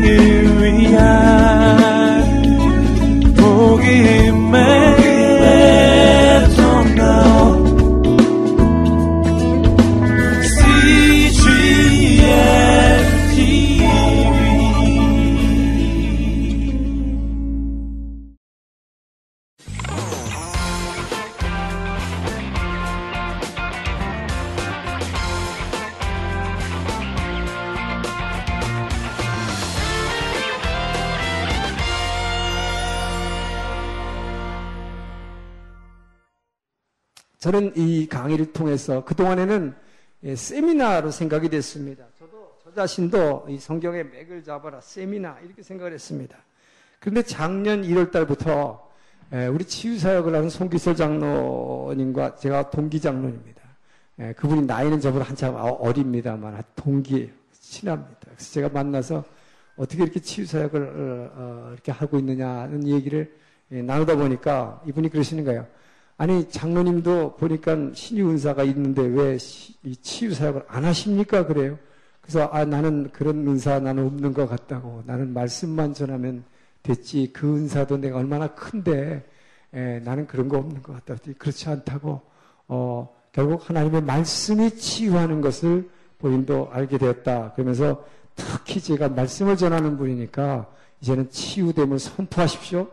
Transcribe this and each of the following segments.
세상을 위한 강의를 통해서 그동안에는 예, 세미나로 생각이 됐습니다. 저도 저 자신도 이 성경의 맥을 잡아라 세미나 이렇게 생각을 했습니다. 그런데 작년 1월 달부터 예, 우리 치유사역을 하는 송기설 장로님과 제가 동기 장로입니다. 예, 그분이 나이는 저보다 한참 어립니다만 동기예요. 친합니다. 그래서 제가 만나서 어떻게 이렇게 치유사역을 어, 어, 이렇게 하고 있느냐는 얘기를 나누다 보니까 이분이 그러시는 거예요. 아니 장로님도 보니까 신유 은사가 있는데 왜 이 치유 사역을 안 하십니까? 그래요. 그래서 아 나는 그런 은사 나는 없는 것 같다고 나는 말씀만 전하면 됐지 그 은사도 내가 얼마나 큰데 에, 나는 그런 거 없는 것 같다. 그렇지 않다고 어, 결국 하나님의 말씀이 치유하는 것을 본인도 알게 되었다. 그러면서 특히 제가 말씀을 전하는 분이니까 이제는 치유됨을 선포하십시오.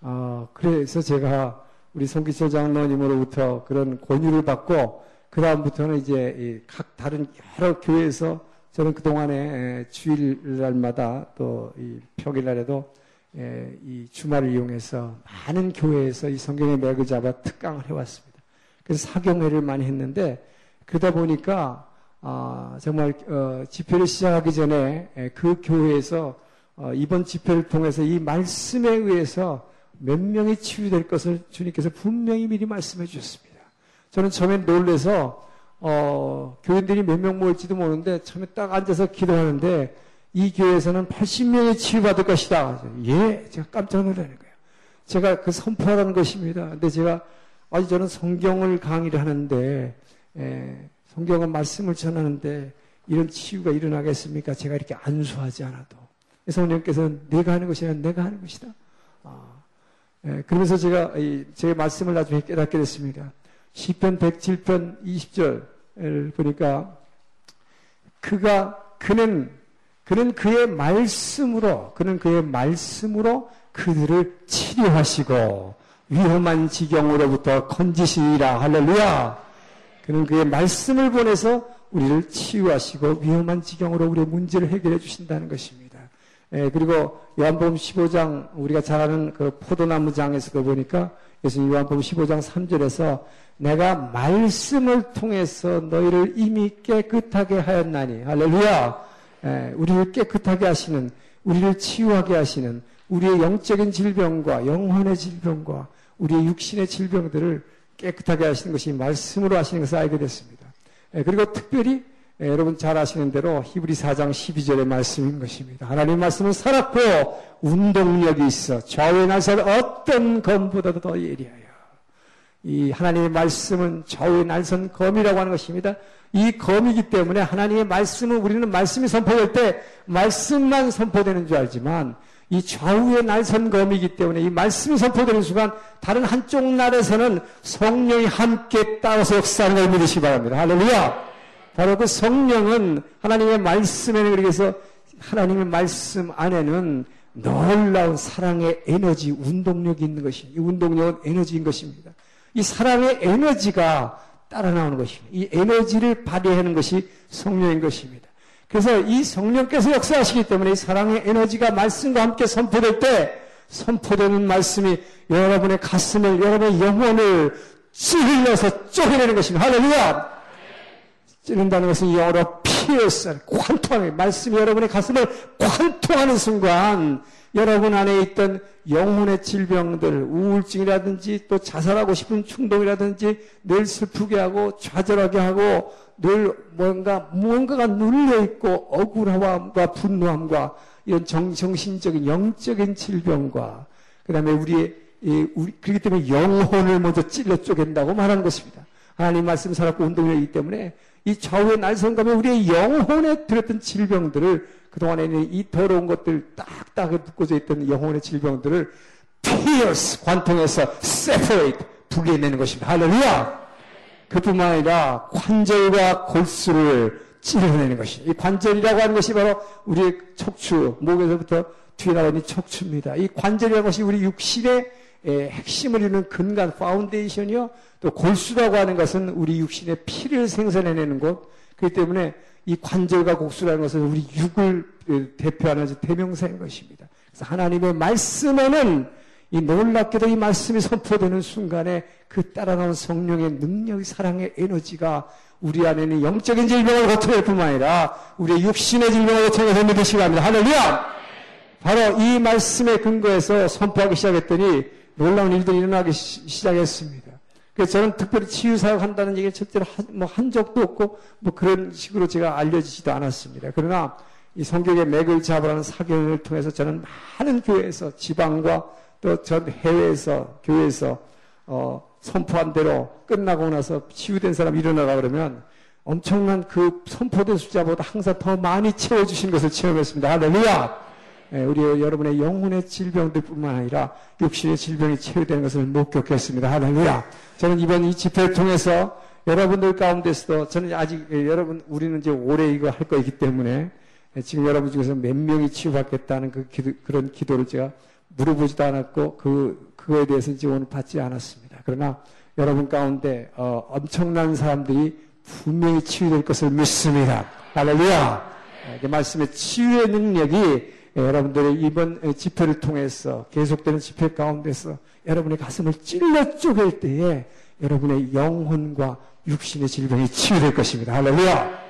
어, 그래서 제가 우리 송기철 장로님으로부터 그런 권유를 받고 그 다음부터는 이제 각 다른 여러 교회에서 저는 그 동안에 주일날마다 또이 평일날에도 이 주말을 이용해서 많은 교회에서 이 성경의 맥을 잡아 특강을 해왔습니다. 그래서 사경회를 많이 했는데 그러다 보니까 아, 정말 어, 집회를 시작하기 전에 그 교회에서 어, 이번 집회를 통해서 이 말씀에 의해서 몇 명이 치유될 것을 주님께서 분명히 미리 말씀해 주셨습니다. 저는 처음에 놀래서 어, 교인들이 몇 명 모일지도 모르는데 처음에 딱 앉아서 기도하는데 이 교회에서는 80명이 치유받을 것이다. 예, 제가 깜짝 놀라는 거예요. 제가 그 선포하라는 것입니다. 근데 제가 아니 저는 성경을 강의를 하는데 예, 성경은 말씀을 전하는데 이런 치유가 일어나겠습니까? 제가 이렇게 안수하지 않아도 성령께서는 내가 하는 것이 아니라 내가 하는 것이다. 아, 예, 그러면서 제가 제 말씀을 나중에 깨닫게 됐습니다. 시편 107편 20절을 보니까 그가 그는 그는 그의 말씀으로 그는 그의 말씀으로 그들을 치료하시고 위험한 지경으로부터 건지시리라 할렐루야. 그는 그의 말씀을 보내서 우리를 치유하시고 위험한 지경으로 우리의 문제를 해결해 주신다는 것입니다. 예, 그리고 요한복음 15장 우리가 잘 아는 그 포도나무장에서 그 보니까 예수님 요한복음 15장 3절에서 내가 말씀을 통해서 너희를 이미 깨끗하게 하였나니 할렐루야 예, 우리를 깨끗하게 하시는 우리를 치유하게 하시는 우리의 영적인 질병과 영혼의 질병과 우리의 육신의 질병들을 깨끗하게 하시는 것이 말씀으로 하시는 것을 알게 됐습니다. 예, 그리고 특별히 예, 여러분 잘 아시는 대로 히브리 4장 12절의 말씀인 것입니다. 하나님 말씀은 살았고 운동력이 있어 좌우의 날선 어떤 검보다도 더 예리하여. 이 하나님의 말씀은 좌우의 날선 검이라고 하는 것입니다. 이 검이기 때문에 하나님의 말씀은 우리는 말씀이 선포될 때 말씀만 선포되는 줄 알지만 이 좌우의 날선 검이기 때문에 이 말씀이 선포되는 순간 다른 한쪽 날에서는 성령이 함께 따라서 역사하는 걸 믿으시기 바랍니다. 할렐루야! 바로 그 성령은 하나님의 말씀에는 그래서 하나님의 말씀 안에는 놀라운 사랑의 에너지, 운동력이 있는 것이, 이 운동력은 에너지인 것입니다. 이 사랑의 에너지가 따라 나오는 것입니다. 이 에너지를 발휘하는 것이 성령인 것입니다. 그래서 이 성령께서 역사하시기 때문에 이 사랑의 에너지가 말씀과 함께 선포될 때 선포되는 말씀이 여러분의 가슴을, 여러분의 영혼을 찔러서 쪼개내는 것입니다. 할렐루야! 찌른다는 것은 영어로 피어스, 관통하는, 말씀이 여러분의 가슴을 관통하는 순간, 여러분 안에 있던 영혼의 질병들, 우울증이라든지 또 자살하고 싶은 충동이라든지 늘 슬프게 하고 좌절하게 하고 늘 뭔가, 무언가가 눌려 있고 억울함과 분노함과 이런 정, 정신적인 영적인 질병과 그 다음에 우리의, 우리, 그렇기 때문에 영혼을 먼저 찔러 쪼갠다고 말하는 것입니다. 하나님 말씀 살았고 운동력이기 때문에 이 좌우의 날선감에 우리의 영혼에 들었던 질병들을 그동안에는 이 더러운 것들 딱딱 묶어져 있던 영혼의 질병들을 피어스 관통해서 세퍼레이트 분리해내는 것입니다. 할렐루야! 그뿐만 아니라 관절과 골수를 찔러내는 것이. 이 관절이라고 하는 것이 바로 우리의 척추, 목에서부터 뒤에 나오는 척추입니다. 이 관절이라는 것이 우리 육신의 핵심을 이루는 근간, foundation이요. 또 골수라고 하는 것은 우리 육신의 피를 생산해내는 곳. 그렇기 때문에 이 관절과 골수라는 것은 우리 육을 대표하는 대명사인 것입니다. 그래서 하나님의 말씀에는 이 놀랍게도 이 말씀이 선포되는 순간에 그 따라 나온 성령의 능력, 사랑의 에너지가 우리 안에는 영적인 질병을 고쳐낼 뿐만 아니라 우리의 육신의 질병을 고쳐냄을 믿으시기 바랍니다. 할렐루야! 바로 이 말씀의 근거에서 선포하기 시작했더니 놀라운 일들이 일어나기 시 작했습니다. 그래서 저는 특별히 치유사역 한다는 얘기를 절대로 한, 뭐한 적도 없고 뭐 그런 식으로 제가 알려지지도 않았습니다. 그러나 이 성경의 맥을 잡으라는 사경을 통해서 저는 많은 교회에서 지방과 또 전 해외에서 교회에서 어, 선포한 대로 끝나고 나서 치유된 사람이 일어나라 그러면 엄청난 그 선포된 숫자보다 항상 더 많이 채워주신 것을 체험했습니다. 할렐루야! 예, 우리 여러분의 영혼의 질병들뿐만 아니라 육신의 질병이 치유되는 것을 목격했습니다. 할렐루야! 저는 이번 이 집회를 통해서 여러분들 가운데서도 저는 아직 예, 여러분 우리는 이제 올해 이거 할 거이기 때문에 예, 지금 여러분 중에서 몇 명이 치유받겠다는 그 기도, 그런 기도를 제가 물어보지도 않았고 그 그거에 대해서 지금 오늘 받지 않았습니다. 그러나 여러분 가운데 어, 엄청난 사람들이 분명히 치유될 것을 믿습니다. 할렐루야! 그 말씀의 치유의 능력이 여러분들의 이번 집회를 통해서 계속되는 집회 가운데서 여러분의 가슴을 찔러 쪼갤 때에 여러분의 영혼과 육신의 질병이 치유될 것입니다. 할렐루야!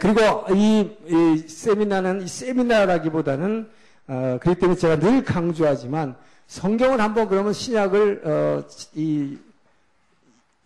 그리고 이, 이 세미나는 이 세미나라기보다는 어, 그렇기 때문에 제가 늘 강조하지만 성경을 한번 그러면 신약을 어, 이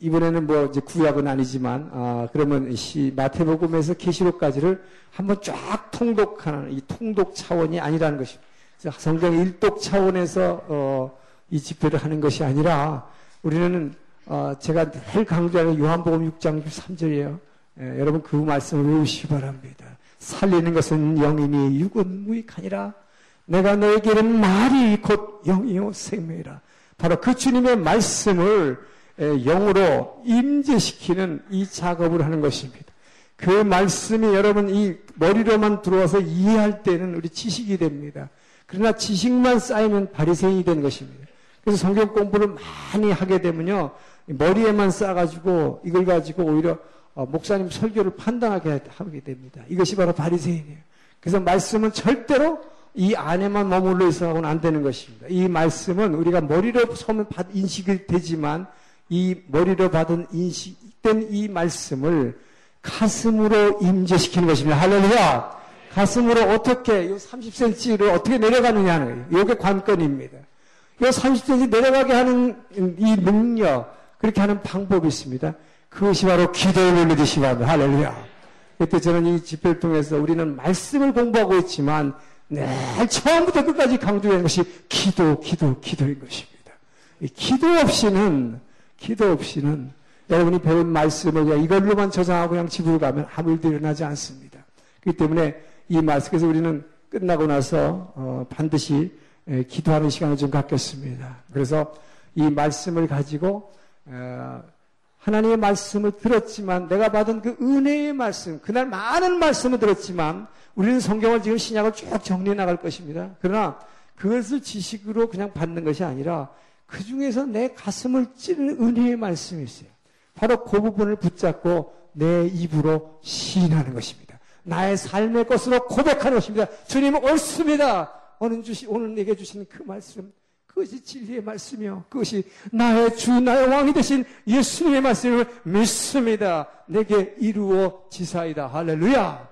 이번에는 뭐 이제 구약은 아니지만 아, 그러면 시 마태복음에서 계시록까지를 한번 쫙 통독하는 이 통독 차원이 아니라는 것입니다. 성경 일독 차원에서 어, 이 집회를 하는 것이 아니라 우리는 어, 제가 늘 강조하는 요한복음 6장 3절이에요. 예, 여러분 그 말씀을 외우시기 바랍니다. 살리는 것은 영이니 육은 무익하니라. 내가 너에게는 말이 곧 영이요 생명이라. 바로 그 주님의 말씀을 영으로 임재시키는 이 작업을 하는 것입니다. 그 말씀이 여러분 이 머리로만 들어와서 이해할 때는 우리 지식이 됩니다. 그러나 지식만 쌓이면 바리새인이 되는 것입니다. 그래서 성경 공부를 많이 하게 되면요 머리에만 쌓아가지고 이걸 가지고 오히려 어, 목사님 설교를 판단하게 하게 됩니다. 이것이 바로 바리새인이에요. 그래서 말씀은 절대로 이 안에만 머물러 있어서는 안 되는 것입니다. 이 말씀은 우리가 머리로 서면 인식이 되지만 이 머리로 받은 인식된 이 말씀을 가슴으로 임재시키는 것입니다. 할렐루야! 가슴으로 어떻게, 이 30cm를 어떻게 내려가느냐는. 이게 관건입니다. 이 30cm 내려가게 하는 이 능력, 그렇게 하는 방법이 있습니다. 그것이 바로 기도를 올리듯이 바랍니다. 할렐루야! 그때 저는 이 집회를 통해서 우리는 말씀을 공부하고 있지만 늘 처음부터 끝까지 강조하는 것이 기도, 기도, 기도인 것입니다. 기도 없이는 기도 없이는 여러분이 배운 말씀을 그냥 이걸로만 저장하고 그냥 집으로 가면 아무 일도 일어나지 않습니다. 그렇기 때문에 이 말씀에서 우리는 끝나고 나서 어, 반드시 에, 기도하는 시간을 좀 갖겠습니다. 그래서 이 말씀을 가지고 어, 하나님의 말씀을 들었지만 내가 받은 그 은혜의 말씀 그날 많은 말씀을 들었지만 우리는 성경을 지금 신약을 쭉 정리해 나갈 것입니다. 그러나 그것을 지식으로 그냥 받는 것이 아니라 그 중에서 내 가슴을 찌는 은혜의 말씀이 있어요. 바로 그 부분을 붙잡고 내 입으로 시인하는 것입니다. 나의 삶의 것으로 고백하는 것입니다. 주님 옳습니다. 오늘 주시, 오늘 내게 주신 그 말씀, 그것이 진리의 말씀이요. 그것이 나의 주, 나의 왕이 되신 예수님의 말씀을 믿습니다. 내게 이루어 지사이다. 할렐루야.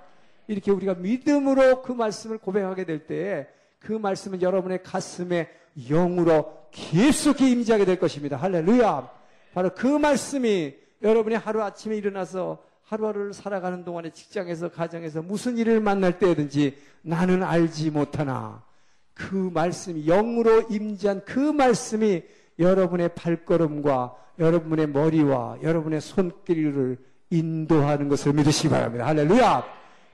이렇게 우리가 믿음으로 그 말씀을 고백하게 될 때에 그 말씀은 여러분의 가슴에 영으로 깊숙이 임재하게 될 것입니다. 할렐루야. 바로 그 말씀이 여러분이 하루 아침에 일어나서 하루하루를 살아가는 동안에 직장에서 가정에서 무슨 일을 만날 때든지 나는 알지 못하나 그 말씀이 영으로 임재한 그 말씀이 여러분의 발걸음과 여러분의 머리와 여러분의 손길을 인도하는 것을 믿으시기 바랍니다. 할렐루야!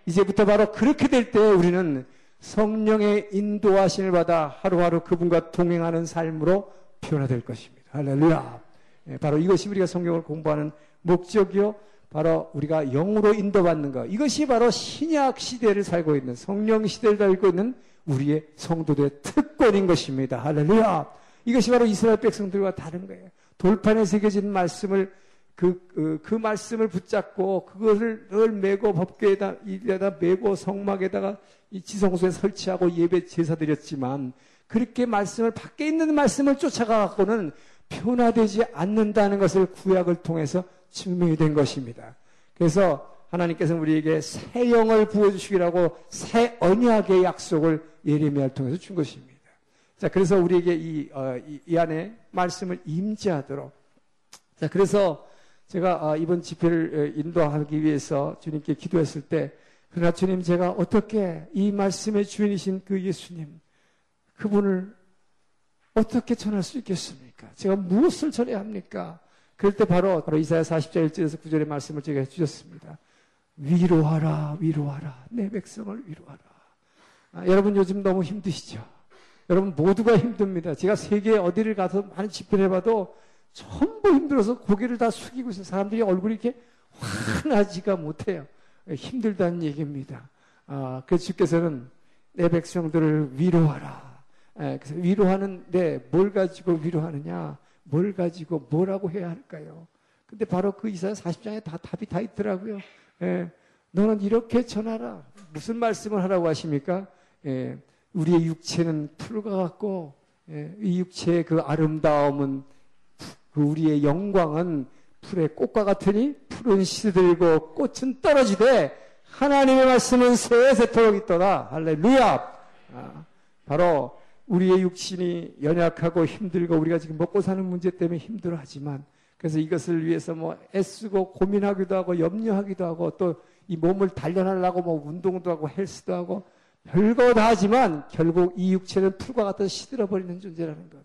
이제부터 바로 그렇게 될 때 우리는 성령의 인도하심을 받아 하루하루 그분과 동행하는 삶으로 변화될 것입니다. 할렐루야! 예, 바로 이것이 우리가 성경을 공부하는 목적이요. 바로 우리가 영으로 인도받는 것. 이것이 바로 신약 시대를 살고 있는 성령 시대를 살고 있는 우리의 성도들의 특권인 것입니다. 할렐루야. 이것이 바로 이스라엘 백성들과 다른 거예요. 돌판에 새겨진 말씀을 그, 그, 그 말씀을 붙잡고 그것을 늘 메고 법궤에다 이에다 메고 성막에다가 이 지성소에 설치하고 예배 제사 드렸지만 그렇게 말씀을 밖에 있는 말씀을 쫓아가 갖고는 변화되지 않는다는 것을 구약을 통해서 증명이 된 것입니다. 그래서 하나님께서 우리에게 새 영을 부어주시기라고 새 언약의 약속을 예레미야를 통해서 준 것입니다. 자, 그래서 우리에게 이, 어, 이, 이, 안에 말씀을 임재하도록. 자, 그래서 제가 어, 이번 집회를 어, 인도하기 위해서 주님께 기도했을 때, 그러나 주님 제가 어떻게 이 말씀의 주인이신 그 예수님, 그분을 어떻게 전할 수 있겠습니까? 제가 무엇을 전해야 합니까? 그럴 때 바로, 바로 이사야 40장 1절에서 9절의 말씀을 제가 해주셨습니다. 위로하라, 위로하라. 내 백성을 위로하라. 아, 여러분 요즘 너무 힘드시죠? 여러분 모두가 힘듭니다. 제가 세계 어디를 가서 많은 집회를 해봐도 전부 힘들어서 고개를 다 숙이고 있어요. 사람들이 얼굴이 이렇게 환하지가 못해요. 힘들다는 얘기입니다. 아, 그 주께서는 내 백성들을 위로하라. 에, 그래서 위로하는데 뭘 가지고 위로하느냐? 뭘 가지고 뭐라고 해야 할까요? 근데 바로 그 이사야 40장에 다 답이 다 있더라고요. 예, 너는 이렇게 전하라. 무슨 말씀을 하라고 하십니까? 예, 우리의 육체는 풀과 같고 예, 이 육체의 그 아름다움은 그 우리의 영광은 풀의 꽃과 같으니 풀은 시들고 꽃은 떨어지되 하나님의 말씀은 세세토록 있더라. 할렐루야. 아, 바로 우리의 육신이 연약하고 힘들고 우리가 지금 먹고 사는 문제 때문에 힘들어하지만 그래서 이것을 위해서 뭐 애쓰고 고민하기도 하고 염려하기도 하고 또 이 몸을 단련하려고 뭐 운동도 하고 헬스도 하고 별거 다 하지만 결국 이 육체는 풀과 같은 시들어 버리는 존재라는 것.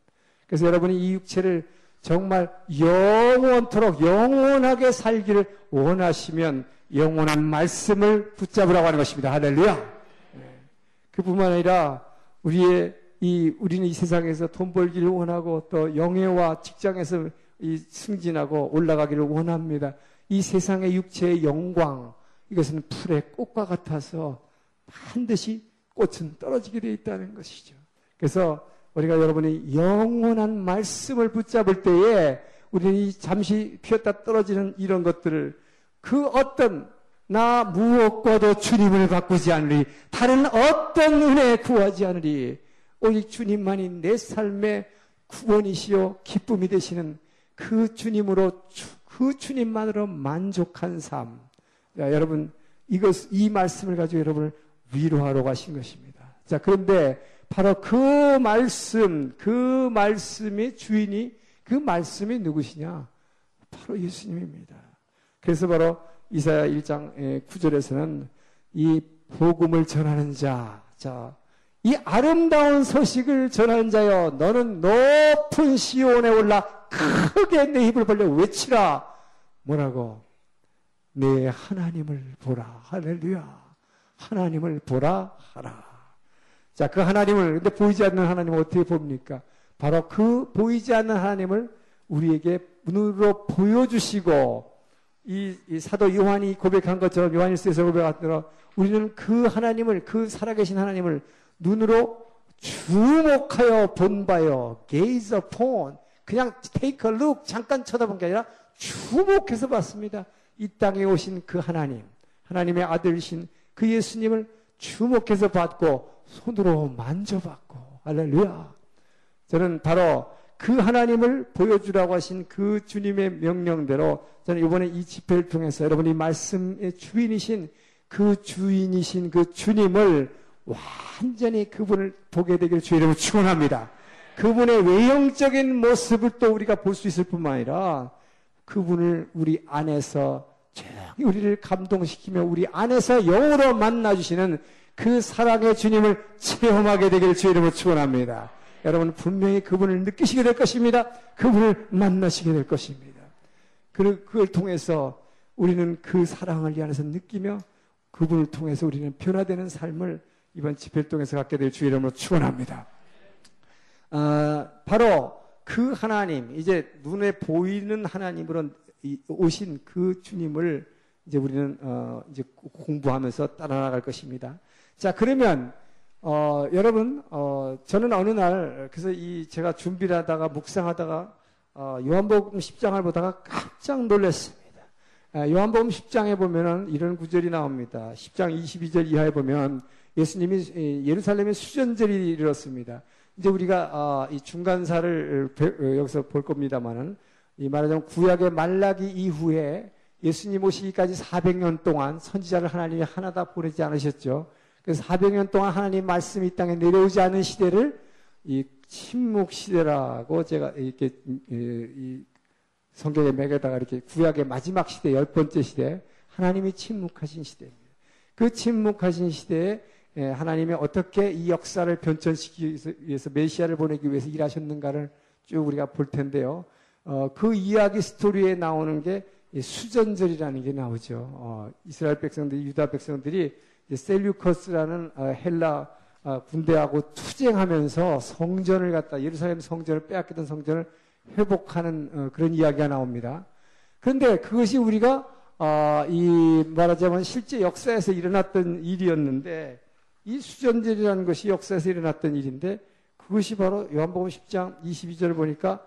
그래서 여러분이 이 육체를 정말 영원토록 영원하게 살기를 원하시면 영원한 말씀을 붙잡으라고 하는 것입니다. 할렐루야. 네. 그뿐만 아니라 우리의 이 우리는 이 세상에서 돈 벌기를 원하고 또 영예와 직장에서 이 승진하고 올라가기를 원합니다. 이 세상의 육체의 영광 이것은 풀의 꽃과 같아서 반드시 꽃은 떨어지게 되어 있다는 것이죠. 그래서 우리가 여러분이 영원한 말씀을 붙잡을 때에 우리는 잠시 피었다 떨어지는 이런 것들을 그 어떤 나 무엇과도 주님을 바꾸지 않으리 다른 어떤 은혜 구하지 않으리 오직 주님만이 내 삶의 구원이시요 기쁨이 되시는 그 주님으로 그 주님만으로 만족한 삶. 자, 여러분 이것 이 말씀을 가지고 여러분을 위로하러 가신 것입니다. 자, 그런데 바로 그 말씀, 그 말씀의 주인이 그 말씀이 누구시냐? 바로 예수님입니다. 그래서 바로 이사야 1장 9절에서는 이 복음을 전하는 자, 자, 이 아름다운 소식을 전하는 자여, 너는 높은 시온에 올라 크게 내 입을 벌려 외치라. 뭐라고? 내 하나님을 보라. 할렐루야. 하나님을 보라 하라. 자, 그 하나님을, 근데 보이지 않는 하나님을 어떻게 봅니까? 바로 그 보이지 않는 하나님을 우리에게 눈으로 보여주시고, 이, 이 사도 요한이 고백한 것처럼 요한일서에서 고백한 대로 우리는 그 하나님을, 그 살아계신 하나님을 눈으로 주목하여 본바요. gaze upon. 그냥 take a look. 잠깐 쳐다본 게 아니라 주목해서 봤습니다. 이 땅에 오신 그 하나님. 하나님의 아들이신 그 예수님을 주목해서 받고 손으로 만져봤고 할렐루야. 저는 바로 그 하나님을 보여주라고 하신 그 주님의 명령대로 저는 이번에 이 집회를 통해서 여러분이 말씀의 주인이신 그 주인이신 그 주님을 완전히 그분을 보게 되기를 주의 이름으로 축원합니다. 그분의 외형적인 모습을 또 우리가 볼 수 있을 뿐만 아니라 그분을 우리 안에서 우리를 감동시키며 우리 안에서 영으로 만나주시는 그 사랑의 주님을 체험하게 되기를 주의 이름으로 축원합니다. 여러분 분명히 그분을 느끼시게 될 것입니다. 그분을 만나시게 될 것입니다. 그걸 통해서 우리는 그 사랑을 이 안에서 느끼며 그분을 통해서 우리는 변화되는 삶을 이번 집회를 통해서 갖게 될 주의 이름으로 축원합니다. 아, 바로 그 하나님, 이제 눈에 보이는 하나님으로 오신 그 주님을 이제 우리는 어, 이제 공부하면서 따라 나갈 것입니다. 자, 그러면 어, 여러분, 어, 저는 어느 날 그래서 이 제가 준비를 하다가 묵상하다가 어, 요한복음 10장을 보다가 깜짝 놀랐습니다. 아, 요한복음 10장에 보면은 이런 구절이 나옵니다. 10장 22절 이하에 보면 예수님이 예루살렘의 수전절이 이르렀습니다. 이제 우리가 어, 이 중간사를 어, 여기서 볼 겁니다만은 이 말하자면 구약의 말라기 이후에 예수님 오시기까지 400년 동안 선지자를 하나님이 하나다 보내지 않으셨죠. 그래서 400년 동안 하나님 말씀이 이 땅에 내려오지 않은 시대를 이 침묵 시대라고 제가 이렇게 이 성경에 매겨다가 이렇게 구약의 마지막 시대, 열 번째 시대, 하나님이 침묵하신 시대입니다. 그 침묵하신 시대에 하나님이 어떻게 이 역사를 변천시키기 위해서 메시아를 보내기 위해서 일하셨는가를 쭉 우리가 볼 텐데요. 어, 그 이야기 스토리에 나오는 게 수전절이라는 게 나오죠. 어, 이스라엘 백성들, 유다 백성들이 셀류커스라는 어, 헬라 어, 군대하고 투쟁하면서 성전을 갖다 예루살렘 성전을 빼앗기던 성전을 회복하는 어, 그런 이야기가 나옵니다. 그런데 그것이 우리가 이 말하자면 실제 역사에서 일어났던 일이었는데 이 수전절이라는 것이 역사에서 일어났던 일인데 그것이 바로 요한복음 10장 22절을 보니까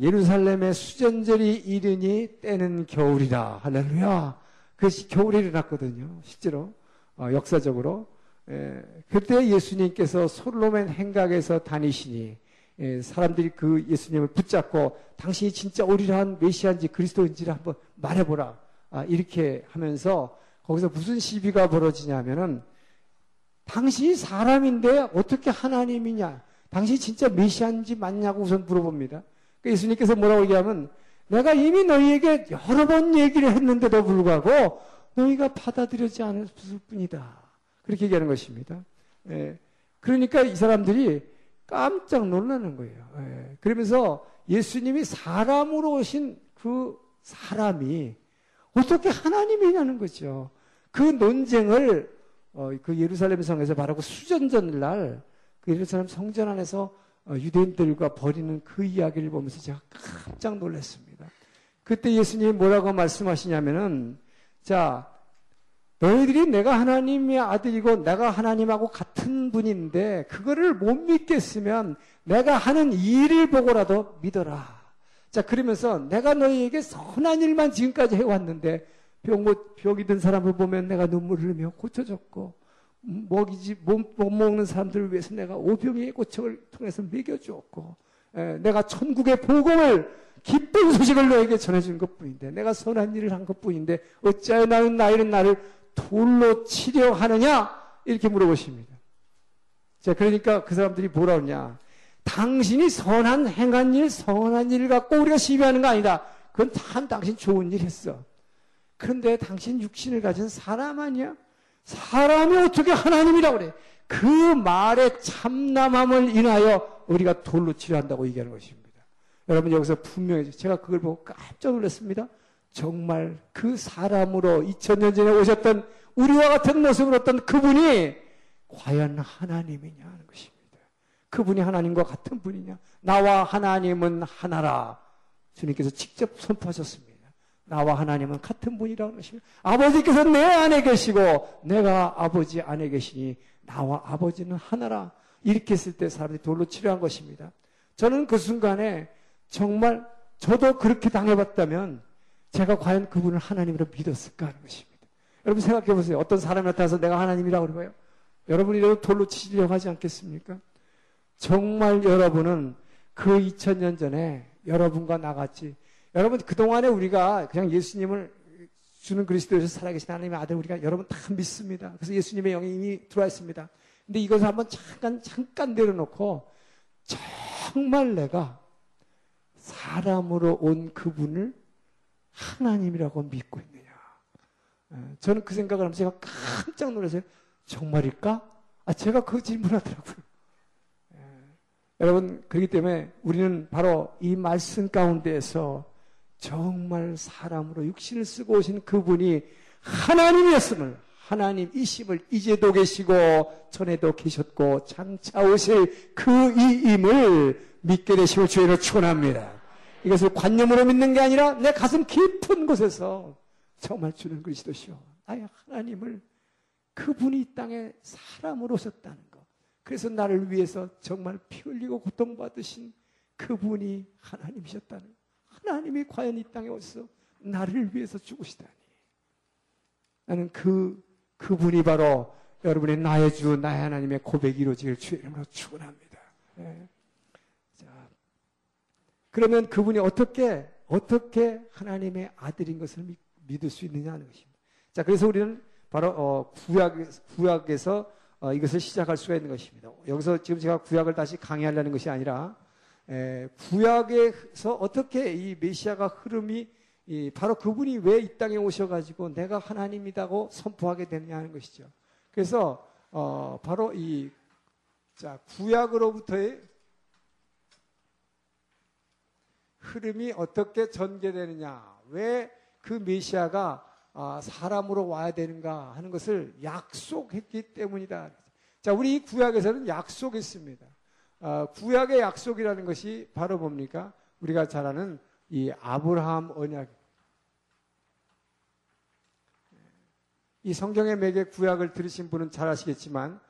예루살렘의 수전절이 이르니 때는 겨울이다. 할렐루야. 그것이 겨울에 일어났거든요. 실제로. 어, 역사적으로. 에, 그때 예수님께서 솔로몬 행각에서 다니시니 에, 사람들이 그 예수님을 붙잡고 당신이 진짜 오리라한 메시아인지 그리스도인지를 한번 말해보라. 아, 이렇게 하면서 거기서 무슨 시비가 벌어지냐면은 당신이 사람인데 어떻게 하나님이냐? 당신이 진짜 메시아인지 맞냐고 우선 물어봅니다. 그 예수님께서 뭐라고 얘기하면 내가 이미 너희에게 여러 번 얘기를 했는데도 불구하고 너희가 받아들여지 않을 뿐이다. 그렇게 얘기하는 것입니다. 예. 그러니까 이 사람들이 깜짝 놀라는 거예요. 예. 그러면서 예수님이 사람으로 오신 그 사람이 어떻게 하나님이냐는 거죠. 그 논쟁을 어, 그 예루살렘 성에서 그 수전전 날, 그 예루살렘 성전 안에서 어, 유대인들과 벌이는 그 이야기를 보면서 제가 깜짝 놀랐습니다. 그때 예수님이 뭐라고 말씀하시냐면은 자, 너희들이 내가 하나님의 아들이고 내가 하나님하고 같은 분인데 그거를 못 믿겠으면 내가 하는 일을 보고라도 믿어라. 자, 그러면서 내가 너희에게 선한 일만 지금까지 해왔는데 병, 병이 든 사람을 보면 내가 눈물을 흘리며 고쳐줬고 먹이지 못, 못 먹는 사람들을 위해서 내가 오병이의 고척을 통해서 먹여주었고 에, 내가 천국의 복음을 기쁜 소식을 너에게 전해준 것 뿐인데, 내가 선한 일을 한 것 뿐인데, 어찌하여 나는 나이는 나를 돌로 치려 하느냐? 이렇게 물어보십니다. 자, 그러니까 그 사람들이 뭐라 그러냐? 당신이 선한 행한 일, 선한 일을 갖고 우리가 시비하는 거 아니다. 그건 참 당신 좋은 일 했어. 그런데 당신 육신을 가진 사람 아니야? 사람이 어떻게 하나님이라고 그래? 그 말의 참남함을 인하여 우리가 돌로 치료한다고 얘기하는 것입니다. 여러분 여기서 분명히 제가 그걸 보고 깜짝 놀랐습니다. 정말 그 사람으로 2000년 전에 오셨던 우리와 같은 모습을 어떤 그분이 과연 하나님이냐 하는 것입니다. 그분이 하나님과 같은 분이냐? 나와 하나님은 하나라. 주님께서 직접 선포하셨습니다. 나와 하나님은 같은 분이라는 것입니다. 아버지께서 내 안에 계시고 내가 아버지 안에 계시니 나와 아버지는 하나라. 이렇게 했을 때 사람들이 돌로 치료한 것입니다. 저는 그 순간에 정말 저도 그렇게 당해봤다면 제가 과연 그분을 하나님으로 믿었을까 하는 것입니다. 여러분 생각해 보세요. 어떤 사람이 나타나서 내가 하나님이라고 그러고요. 여러분이라도 돌로 치려고 하지 않겠습니까? 정말 여러분은 그 2000년 전에 여러분과 나같이 여러분 그동안에 우리가 그냥 예수님을 주는 그리스도에서 살아계신 하나님의 아들 우리가 여러분 다 믿습니다. 그래서 예수님의 영이 이미 들어와 있습니다. 근데 이것을 한번 잠깐 잠깐 내려놓고 정말 내가 사람으로 온 그분을 하나님이라고 믿고 있느냐. 예, 저는 그 생각을 하면서 제가 깜짝 놀랐어요. 정말일까? 아, 제가 그 질문하더라고요. 예, 여러분, 그렇기 때문에 우리는 바로 이 말씀 가운데에서 정말 사람으로 육신을 쓰고 오신 그분이 하나님이었음을, 하나님이심을 이제도 계시고 전에도 계셨고 장차 오실 그 이임을 믿게 되시고 주의를 축원합니다. 이것을 관념으로 믿는 게 아니라 내 가슴 깊은 곳에서 정말 주는 그리스도시오. 나의 하나님을 그분이 이 땅에 사람으로 오셨다는 것. 그래서 나를 위해서 정말 피 흘리고 고통받으신 그분이 하나님이셨다는 것. 하나님이 과연 이 땅에 오셔서 나를 위해서 죽으시다니. 나는 그, 그분이 바로 여러분의 나의 주, 나의 하나님의 고백이 이루어지길 주의 이름으로 축원합니다. 네. 자, 그러면 그분이 어떻게, 어떻게 하나님의 아들인 것을 믿, 믿을 수 있느냐 하는 것입니다. 자, 그래서 우리는 바로, 어, 구약, 구약에서 어, 이것을 시작할 수가 있는 것입니다. 여기서 지금 제가 구약을 다시 강의하려는 것이 아니라, 에, 구약에서 어떻게 이 메시아가 흐름이 이, 바로 그분이 왜 이 땅에 오셔가지고 내가 하나님이라고 선포하게 하는 것이죠. 그래서 어, 바로 이 자, 구약으로부터의 흐름이 어떻게 전개되느냐, 왜 그 메시아가 아, 사람으로 와야 되는가 하는 것을 약속했기 때문이다. 자, 우리 구약에서는 약속했습니다. 아, 구약의 약속이라는 것이 바로 뭡니까? 우리가 잘 아는 이 아브라함 언약. 이 성경의 맥에 구약을 들으신 분은 잘 아시겠지만,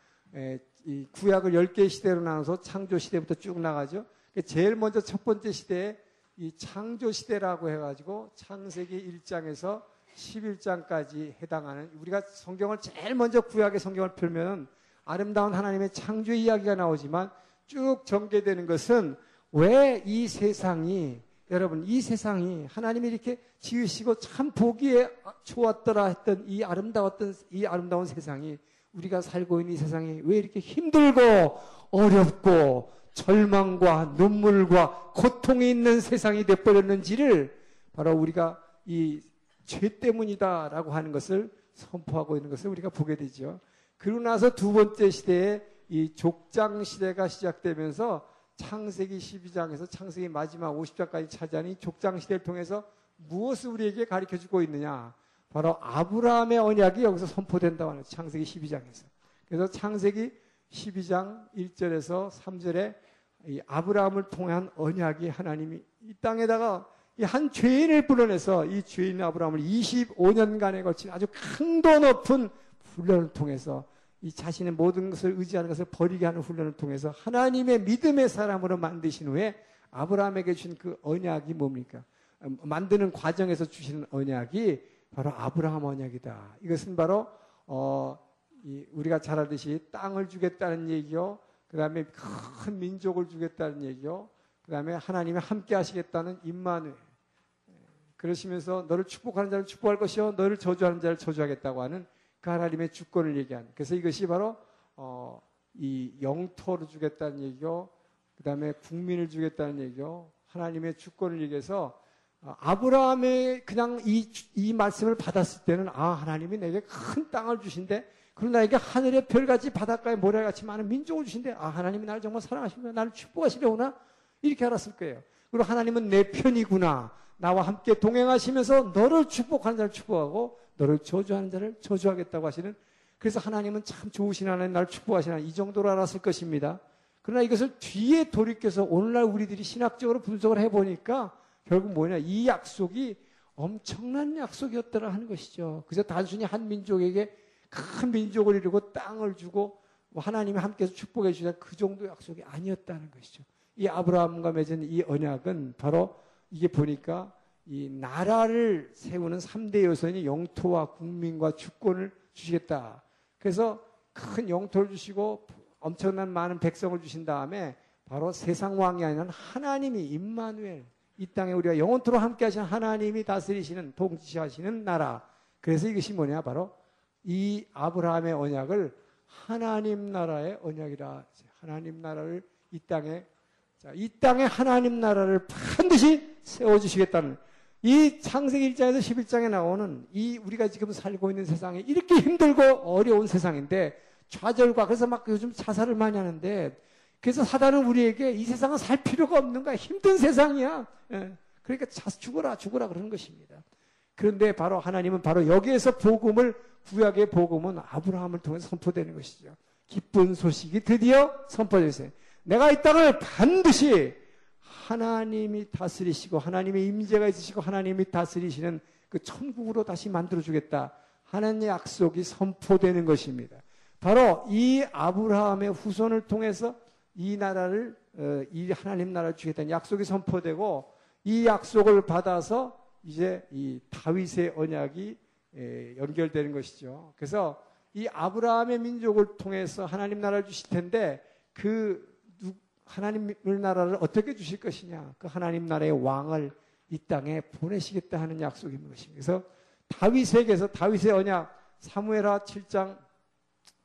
이 구약을 10개의 시대로 나눠서 창조 시대부터 쭉 나가죠. 제일 먼저 첫 번째 시대에 이 창조 시대라고 해가지고 창세기 1장에서 11장까지 해당하는 우리가 성경을 제일 먼저 구약의 성경을 펴면 아름다운 하나님의 창조 이야기가 나오지만 쭉 전개되는 것은 왜 이 세상이 여러분 이 세상이 하나님이 이렇게 지으시고 참 보기에 좋았더라 했던 이 아름다웠던 이 아름다운 세상이 우리가 살고 있는 이 세상이 왜 이렇게 힘들고 어렵고 절망과 눈물과 고통이 있는 세상이 돼버렸는지를 바로 우리가 이 죄 때문이다라고 하는 것을 선포하고 있는 것을 우리가 보게 되죠. 그러고 나서 두 번째 시대에 이 족장 시대가 시작되면서 창세기 12장에서 창세기 마지막 50장까지 차지하는 족장 시대를 통해서 무엇을 우리에게 가르쳐 주고 있느냐? 바로 아브라함의 언약이 여기서 선포된다고 하는 창세기 12장에서. 그래서 창세기 12장 1절에서 3절에 이 아브라함을 통한 언약이 하나님이 이 땅에다가 이 한 죄인을 불러내서 이 죄인 아브라함을 25년간에 걸친 아주 강도 높은 훈련을 통해서 이 자신의 모든 것을 의지하는 것을 버리게 하는 훈련을 통해서 하나님의 믿음의 사람으로 만드신 후에 아브라함에게 주신 그 언약이 뭡니까? 만드는 과정에서 주시는 언약이 바로 아브라함 언약이다. 이것은 바로 어, 우리가 잘 알듯이 땅을 주겠다는 얘기요. 그 다음에 큰 민족을 주겠다는 얘기요. 그 다음에 하나님이 함께 하시겠다는 임마누 그러시면서 너를 축복하는 자를 축복할 것이요. 너를 저주하는 자를 저주하겠다고 하는 그 하나님의 주권을 얘기하는. 그래서 이것이 바로 어, 이 영토를 주겠다는 얘기요. 그 다음에 국민을 주겠다는 얘기요. 하나님의 주권을 얘기해서 어, 아브라함의 그냥 이, 이 말씀을 받았을 때는 아 하나님이 내게 큰 땅을 주신대. 그리고 나에게 하늘의 별같이 바닷가에 모래같이 많은 민족을 주신대. 아 하나님이 나를 정말 사랑하시며 나를 축복하시려구나. 이렇게 알았을 거예요. 그리고 하나님은 내 편이구나. 나와 함께 동행하시면서 너를 축복하는 자를 축복하고 너를 저주하는 자를 저주하겠다고 하시는 그래서 하나님은 참 좋으신 하나님 나를 축복하시는 이 정도로 알았을 것입니다. 그러나 이것을 뒤에 돌이켜서 오늘날 우리들이 신학적으로 분석을 해보니까 결국 뭐냐 이 약속이 엄청난 약속이었더라 하는 것이죠 그래서 단순히 한 민족에게 큰 민족을 이루고 땅을 주고 뭐 하나님이 함께해서 축복해 주자 그 정도 약속이 아니었다는 것이죠. 이 아브라함과 맺은 이 언약은 바로 이게 보니까 이 나라를 세우는 3대 요선이 영토와 국민과 주권을 주시겠다. 그래서 큰 영토를 주시고 엄청난 많은 백성을 주신 다음에 바로 세상 왕이 아니라 하나님이 임마누엘 이 땅에 우리가 영원토록 함께 하시는 하나님이 다스리시는 통치하시는 나라. 그래서 이것이 뭐냐 바로 이 아브라함의 언약을 하나님 나라의 언약이라 하나님 나라를 이 땅에 자, 이 땅에 하나님 나라를 반드시 세워 주시겠다는 이 창세기 1장에서 11장에 나오는 이 우리가 지금 살고 있는 세상에 이렇게 힘들고 어려운 세상인데 좌절과 그래서 막 요즘 자살을 많이 하는데 그래서 사단은 우리에게 이 세상은 살 필요가 없는 거야. 힘든 세상이야. 예. 그러니까 자 죽어라 죽어라 그러는 것입니다. 그런데 바로 하나님은 바로 여기에서 복음을 구약의 복음은 아브라함을 통해서 선포되는 것이죠. 기쁜 소식이 드디어 선포되었어요. 내가 이 땅을 반드시 하나님이 다스리시고 하나님의 임재가 있으시고 하나님이 다스리시는 그 천국으로 다시 만들어 주겠다 하는 약속이 선포되는 것입니다. 바로 이 아브라함의 후손을 통해서 이 나라를 어, 이 하나님 나라를 주겠다는 약속이 선포되고 이 약속을 받아서 이제 이 다윗의 언약이 연결되는 것이죠. 그래서 이 아브라함의 민족을 통해서 하나님 나라를 주실 텐데 그 하나님 나라를 어떻게 주실 것이냐? 그 하나님 나라의 왕을 이 땅에 보내시겠다 하는 약속인 것입니다. 그래서 다윗에게서 다윗의 언약 사무엘하 7장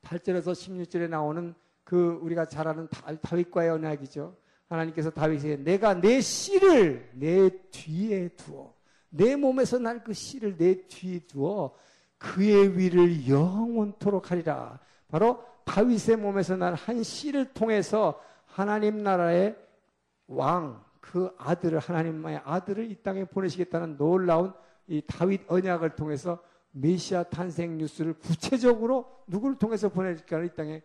8절에서 16절에 나오는 그 우리가 잘 아는 다윗과의 언약이죠. 하나님께서 다윗에게 내가 내 씨를 내 뒤에 두어 내 몸에서 날 그 씨를 내 뒤에 두어 그의 위를 영원토록 하리라. 바로 다윗의 몸에서 난 한 씨를 통해서 하나님 나라의 왕, 그 아들을, 하나님의 아들을 이 땅에 보내시겠다는 놀라운 이 다윗 언약을 통해서 메시아 탄생 뉴스를 구체적으로 누구를 통해서 보내실까를 이 땅에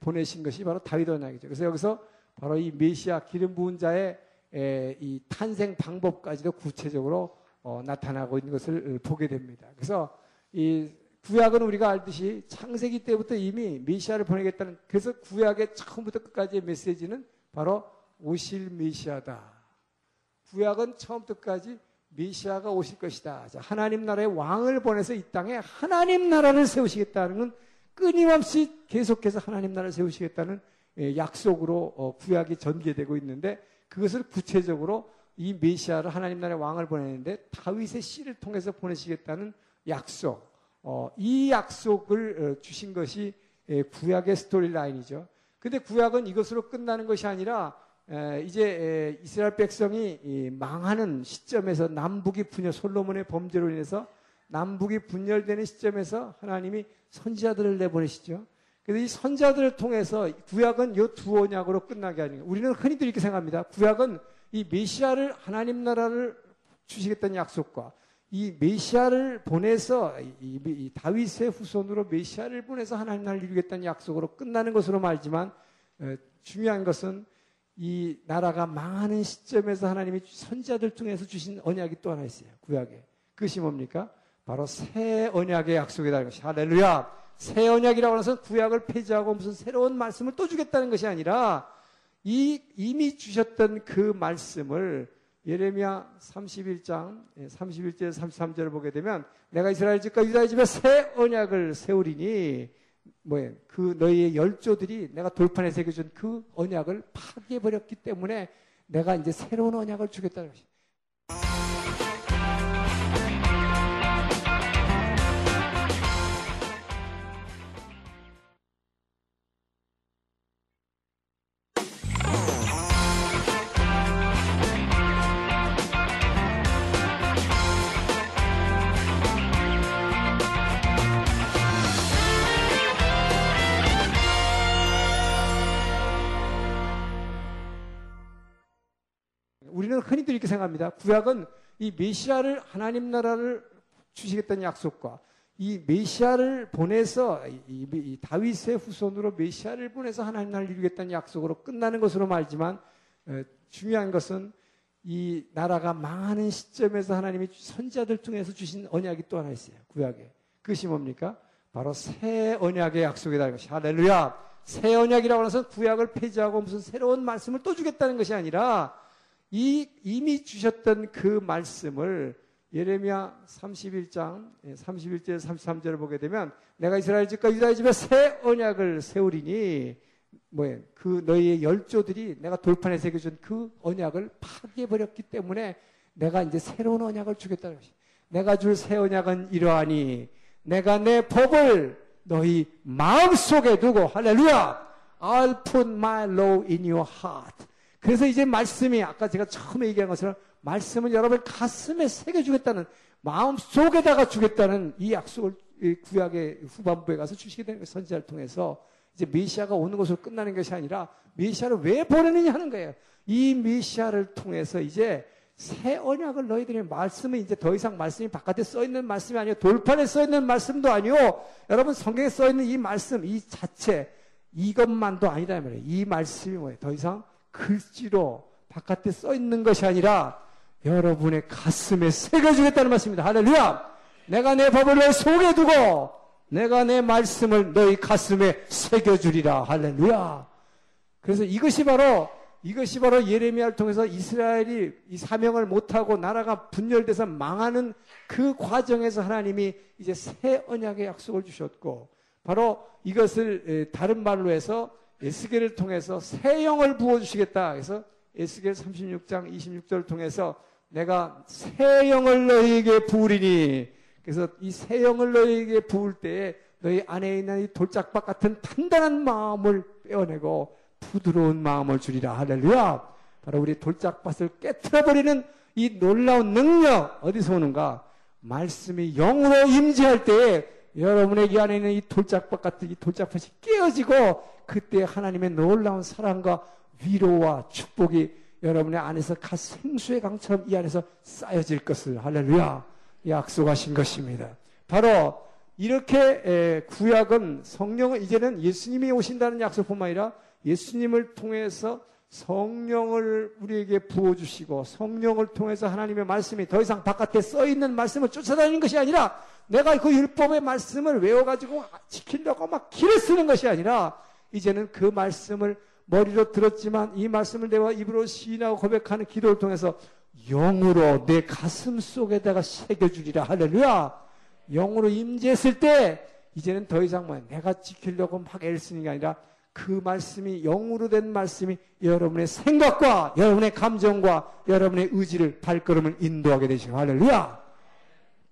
보내신 것이 바로 다윗 언약이죠. 그래서 여기서 바로 이 메시아 기름 부은 자의 에, 이 탄생 방법까지도 구체적으로 어, 나타나고 있는 것을 보게 됩니다. 그래서 이 구약은 우리가 알듯이 창세기 때부터 이미 메시아를 보내겠다는 그래서 구약의 처음부터 끝까지의 메시지는 바로 오실 메시아다. 구약은 처음부터 끝까지 메시아가 오실 것이다. 자, 하나님 나라의 왕을 보내서 이 땅에 하나님 나라를 세우시겠다는 건 끊임없이 계속해서 하나님 나라를 세우시겠다는 예, 약속으로 어, 구약이 전개되고 있는데 그것을 구체적으로 이 메시아를 하나님 나라의 왕을 보내는데 다윗의 씨를 통해서 보내시겠다는 약속. 어, 이 약속을 어, 주신 것이 예, 구약의 스토리 라인이죠. 근데 구약은 이것으로 끝나는 것이 아니라 이제 이스라엘 백성이 망하는 시점에서 남북이 분열, 솔로몬의 범죄로 인해서 남북이 분열되는 시점에서 하나님이 선지자들을 내보내시죠. 그래서 이 선자들을 통해서 구약은 이두 언약으로 끝나게 하는 거예요. 우리는 흔히들 이렇게 생각합니다. 구약은 이 메시아를 하나님 나라를 주시겠다는 약속과 이 메시아를 보내서 이, 이 다윗의 후손으로 메시아를 보내서 하나님 나라를 이루겠다는 약속으로 끝나는 것으로 말지만 어, 중요한 것은 이 나라가 망하는 시점에서 하나님이 선자들 통해서 주신 언약이 또 하나 있어요. 구약에. 그것이 뭡니까? 바로 새 언약의 것이 할렐루야. 새 언약이라고 해서 구약을 폐지하고 무슨 새로운 말씀을 또 주겠다는 것이 아니라 이 이미 주셨던 그 말씀을 예레미야 31장 31절 33절을 보게 되면 내가 이스라엘 집과 유다의 집에 새 언약을 세우리니 뭐예 그 너희의 열조들이 내가 돌판에 새겨준 그 언약을 파괴해 버렸기 때문에 내가 이제 새로운 언약을 주겠다는 것이. 이렇게 생각합니다. 구약은 이 메시아를 하나님 나라를 주시겠다는 약속과 이 메시아를 보내서 이, 이 다윗의 후손으로 메시아를 보내서 하나님 나라를 이루겠다는 약속으로 끝나는 것으로 말지만 에, 중요한 것은 이 나라가 망하는 시점에서 하나님이 선자들 통해서 주신 언약이 또 하나 있어요. 구약에. 그것이 뭡니까? 바로 새 언약의 약속이다. 것이 할렐루야. 새 언약이라고 해서 구약을 폐지하고 무슨 새로운 말씀을 또 주겠다는 것이 아니라 이 이미 주셨던 그 말씀을 예레미야 31장 31절 33절을 보게 되면 내가 이스라엘 집과 유다의 집에 새 언약을 세우리니 뭐예 그 너희의 열조들이 내가 돌판에 새겨준 그 언약을 파괴해 버렸기 때문에 내가 이제 새로운 언약을 주겠다는 것이. 내가 줄 새 언약은 이러하니 내가 내 법을 너희 마음 속에 두고 할렐루야. I'll put my law in your heart. 그래서 이제 말씀이 아까 제가 처음에 얘기한 것처럼 말씀은 여러분 가슴에 새겨주겠다는 마음 속에다가 주겠다는 이 약속을 구약의 후반부에 가서 주시게 되는 선지자를 통해서 이제 메시아가 오는 것으로 끝나는 것이 아니라 메시아를 왜 보내느냐 하는 거예요. 이 메시아를 통해서 이제 새 언약을 너희들이 말씀은 이제 더 이상 말씀이 바깥에 써 있는 말씀이 아니요 돌판에 써 있는 말씀도 아니요 여러분 성경에 써 있는 이 말씀 이 자체 이것만도 아니다 말이에요. 이 말씀이 뭐예요? 더 이상 글씨로 바깥에 써 있는 것이 아니라 여러분의 가슴에 새겨주겠다는 말씀입니다. 할렐루야! 내가 내 법을 내 속에 두고 내가 내 말씀을 너희 가슴에 새겨주리라. 할렐루야! 그래서 이것이 바로 이것이 바로 예레미야를 통해서 이스라엘이 이 사명을 못하고 나라가 분열돼서 망하는 그 과정에서 하나님이 이제 새 언약의 약속을 주셨고 바로 이것을 다른 말로 해서 에스겔을 통해서 새 영을 부어주시겠다. 그래서 에스겔 36장 26절을 통해서 내가 새 영을 너희에게 부으리니 그래서 이 새 영을 너희에게 부을 때에 너희 안에 있는 이 돌짝박 같은 단단한 마음을 빼어내고 부드러운 마음을 주리라. 할렐루야. 바로 우리 돌짝밭을 깨트려버리는 이 놀라운 능력 어디서 오는가? 말씀이 영으로 임재할 때에 여러분의 안에 있는 이 돌짝밭 같은 이 돌짝밭이 깨어지고 그때 하나님의 놀라운 사랑과 위로와 축복이 여러분의 안에서 가 생수의 강처럼 이 안에서 쌓여질 것을 할렐루야 약속하신 것입니다. 바로 이렇게 구약은 성령은 이제는 예수님이 오신다는 약속뿐만 아니라 예수님을 통해서 성령을 우리에게 부어주시고 성령을 통해서 하나님의 말씀이 더 이상 바깥에 써 있는 말씀을 쫓아다니는 것이 아니라 내가 그 율법의 말씀을 외워가지고 지키려고 막 길을 쓰는 것이 아니라 이제는 그 말씀을 머리로 들었지만 이 말씀을 내가 입으로 시인하고 고백하는 기도를 통해서 영으로 내 가슴 속에다가 새겨주리라. 할렐루야. 영으로 임재했을 때 이제는 더 이상 뭐 내가 지키려고 막 애를 쓰는 게 아니라 그 말씀이 영으로 된 말씀이 여러분의 생각과 여러분의 감정과 여러분의 의지를 발걸음을 인도하게 되시고 할렐루야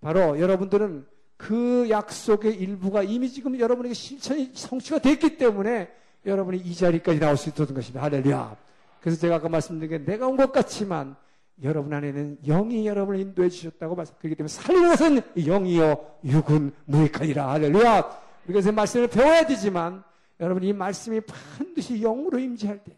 바로 여러분들은 그 약속의 일부가 이미 지금 여러분에게 실천이 성취가 됐기 때문에 여러분이 이 자리까지 나올 수 있었던 것입니다. 할렐루야. 그래서 제가 아까 말씀드린 게 내가 온 것 같지만 여러분 안에는 영이 여러분을 인도해 주셨다고 말씀. 그렇기 때문에 살리는 것은 영이요 육은 무익하니라. 할렐루야. 우리가 말씀을 배워야 되지만 여러분 이 말씀이 반드시 영으로 임재할 때.